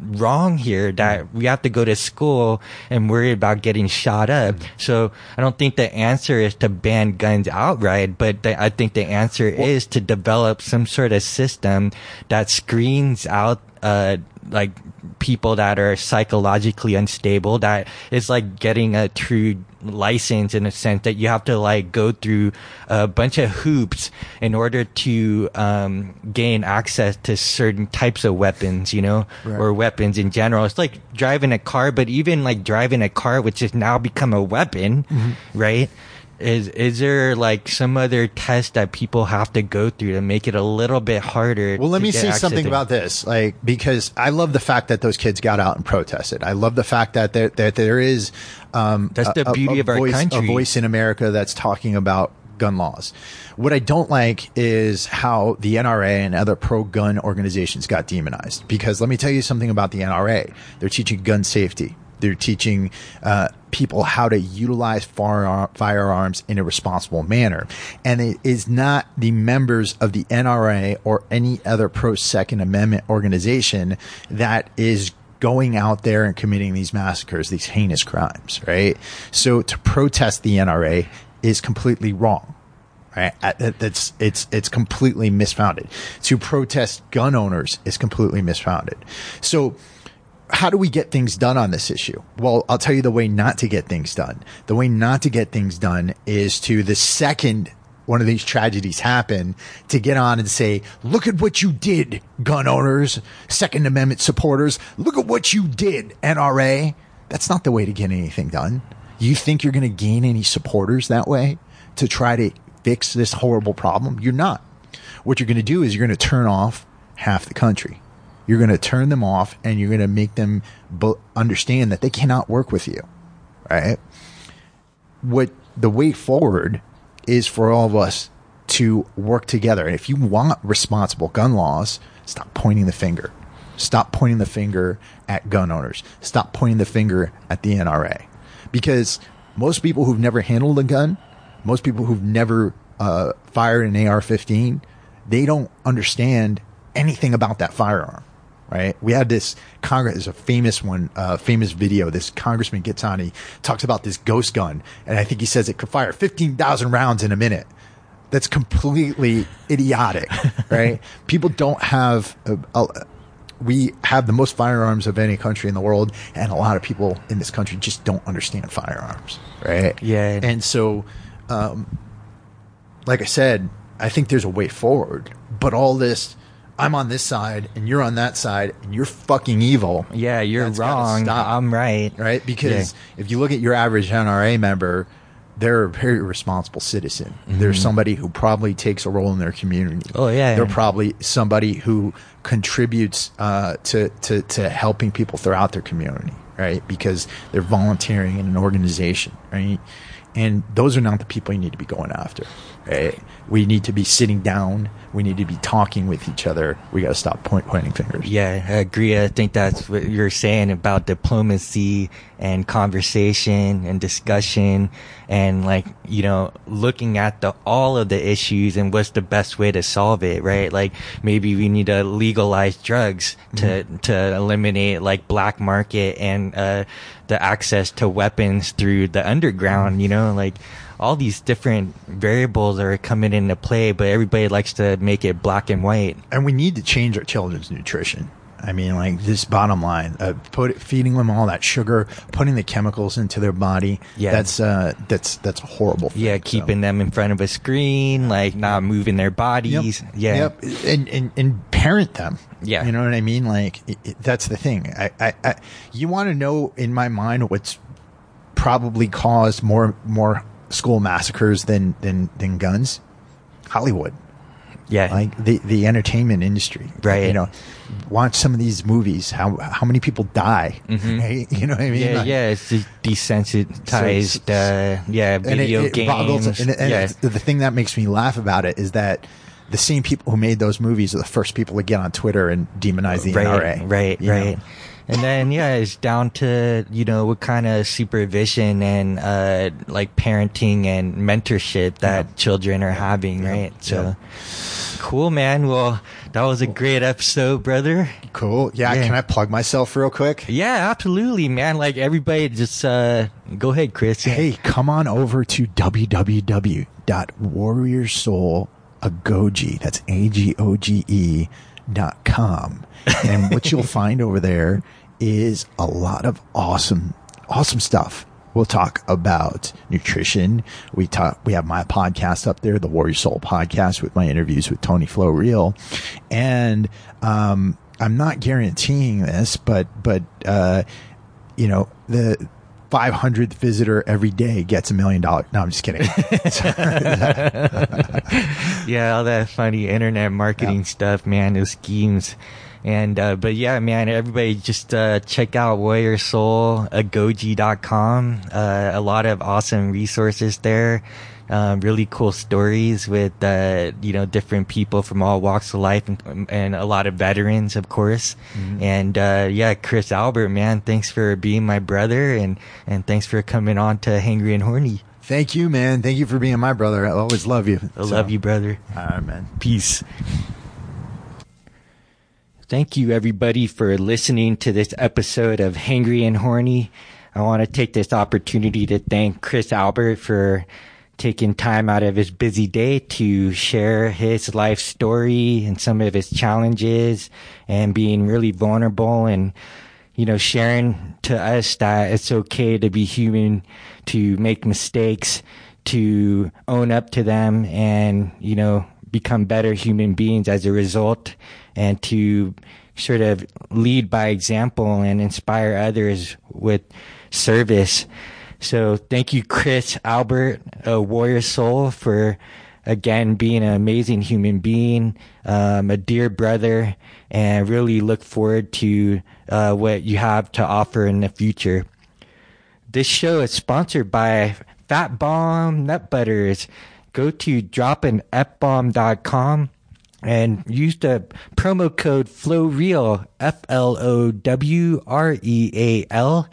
wrong here that we have to go to school and worry about getting shot up. So I don't think the answer is to ban guns outright, but the, I think the answer is to develop some sort of system that screens out, uh, like people that are psychologically unstable that is like getting a true license in a sense that you have to like go through a bunch of hoops in order to um, gain access to certain types of weapons you know Right. or weapons in general. It's like driving a car but even like driving a car which has now become a weapon right is is there like some other test that people have to go through to make it a little bit harder Well, let me say something to- about this, like because I love the fact that those kids got out and protested. I love the fact that there, that there is um, That's the beauty of our country. a voice in America that's talking about gun laws. What I don't like is how the NRA and other pro-gun organizations got demonized. Because let me tell you something about the NRA. They're teaching gun safety. They're teaching uh, people how to utilize firearm, firearms in a responsible manner. And it is not the members of the NRA or any other pro Second Amendment organization that is going out there and committing these massacres, these heinous crimes, right? So to protest the NRA is completely wrong. Right, Uh, that's it's it's completely misfounded. To protest gun owners is completely misfounded. So, how do we get things done on this issue? Well, I'll tell you the way not to get things done. The way not to get things done is to the second one of these tragedies happen to get on and say, look at what you did, gun owners, Second Amendment supporters. Look at what you did, NRA. That's not the way to get anything done. You think you're going to gain any supporters that way to try to fix this horrible problem? You're not. What you're going to do is you're going to turn off half the country. You're going to turn them off and you're going to make them understand that they cannot work with you. Right? What the way forward is for all of us to work together. And if you want responsible gun laws, stop pointing the finger. Stop pointing the finger at gun owners. Stop pointing the finger at the NRA. Because most people who've never handled a gun, most people who've never uh, fired an AR 15, they don't understand anything about that firearm right? We had this Congress, there's a famous one, uh, famous video. This congressman gets on, he talks about this ghost gun, and I think he says it could fire 15,000 rounds in a minute. That's completely idiotic, *laughs* right? People don't have, a, a, we have the most firearms of any country in the world, and a lot of people in this country just don't understand firearms, right? Yeah. And so, um, like I said, I think there's a way forward, but all this, I'm on this side and you're on that side and you're fucking evil. Yeah, you're That's gotta wrong. stop. I'm right. Right? Because if you look at your average NRA member, they're a very responsible citizen. They're somebody who probably takes a role in their community. Mm-hmm. Oh, yeah. They're probably somebody who contributes uh, to, to, to helping people throughout their community, right? Because they're volunteering in an organization, right? And those are not the people you need to be going after. Right? We need to be sitting down. We need to be talking with each other. We got to stop point, pointing fingers. Yeah, I agree. I think that's what you're saying about diplomacy and conversation and discussion and like, you know, looking at the, all of the issues and what's the best way to solve it, right? Like maybe we need to legalize drugs to, mm-hmm. to eliminate like black market and, uh, the access to weapons through the underground, you know, like all these different variables are coming into play, but everybody likes to make it black and white. And we need to change our children's nutrition. I mean, like this bottom line, uh, put feeding them all that sugar, putting the chemicals into their body. Yeah, that's uh, that's that's a horrible. Thing, yeah, keeping so. them in front of a screen, like not moving their bodies. Yep. Yeah, yep, and, and and parent them. Yeah, you know what I mean. Like it, it, that's the thing. I, I, I you want to know in my mind what's probably caused more more school massacres than than than guns. Hollywood. Yeah, like the the entertainment industry, right? You know, watch some of these movies. How how many people die? Mm-hmm. *laughs* Right? You know what I mean? Yeah, like, yeah. It's desensitized. So, uh, yeah, video it, it games. Boggles, and, and yeah. the thing that makes me laugh about it is that the same people who made those movies are the first people to get on Twitter and demonize the right, NRA. Right, right. Know? And then yeah, it's down to you know what kind of supervision and uh, like parenting and mentorship that yeah. children are having, yeah. right? So yeah. cool, man. Well, that was a great episode, brother. Cool. Yeah, Can I plug myself real quick? Yeah, absolutely, man. Like everybody, just uh, go ahead, Chris. Hey, come on over to www.warriorsoulagoge. That's A G O G E dot com. And what you'll *laughs* find over there is a lot of awesome, awesome stuff. We'll talk about nutrition. We talk, we have my podcast up there, the Warrior Soul podcast with my interviews with Tony Flo Real. And, um, I'm not guaranteeing this, but, but, uh, you know, the, 500th visitor every day gets a million dollars. No, I'm just kidding. *laughs* *laughs* yeah, all that funny internet marketing yeah. stuff, man, those schemes. And, uh, but yeah, man, everybody just, uh, check out warriorsoulagoge.com. Uh, a lot of awesome resources there. Um, really cool stories with, uh, you know, different people from all walks of life and, and a lot of veterans, of course. Mm-hmm. And, uh, yeah, Chris Albert, man, thanks for being my brother and, and thanks for coming on to Hangry and Horny. Thank you, man. Thank you for being my brother. I always love you. I so. love you, brother. All right, man. Peace. Thank you, everybody, for listening to this episode of Hangry and Horny. I want to take this opportunity to thank Chris Albert for taking time out of his busy day to share his life story and some of his challenges and being really vulnerable and, you know, sharing to us that it's okay to be human, to make mistakes, to own up to them and, you know, become better human beings as a result and to sort of lead by example and inspire others with service. So thank you, Chris Albert, a warrior soul for again being an amazing human being, um, a dear brother, and really look forward to uh, what you have to offer in the future. This show is sponsored by Fat Bomb Nut Butters go to dropinfbomb.com and use the promo code FLOWREAL, F L O W R E A L,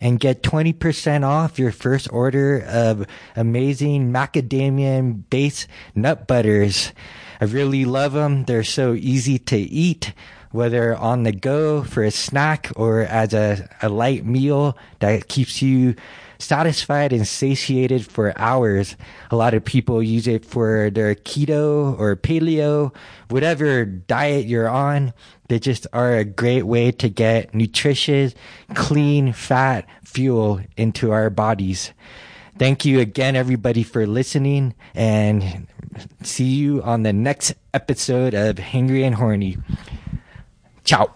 and get 20% off your first order of amazing macadamia based nut butters. I really love them. They're so easy to eat, whether on the go for a snack or as a, a light meal that keeps you satisfied and satiated for hours. A lot of people use it for their keto or paleo, whatever diet you're on. They just are a great way to get nutritious, clean fat fuel into our bodies. Thank you again, everybody, for listening and see you on the next episode of Hangry and Horny. Ciao.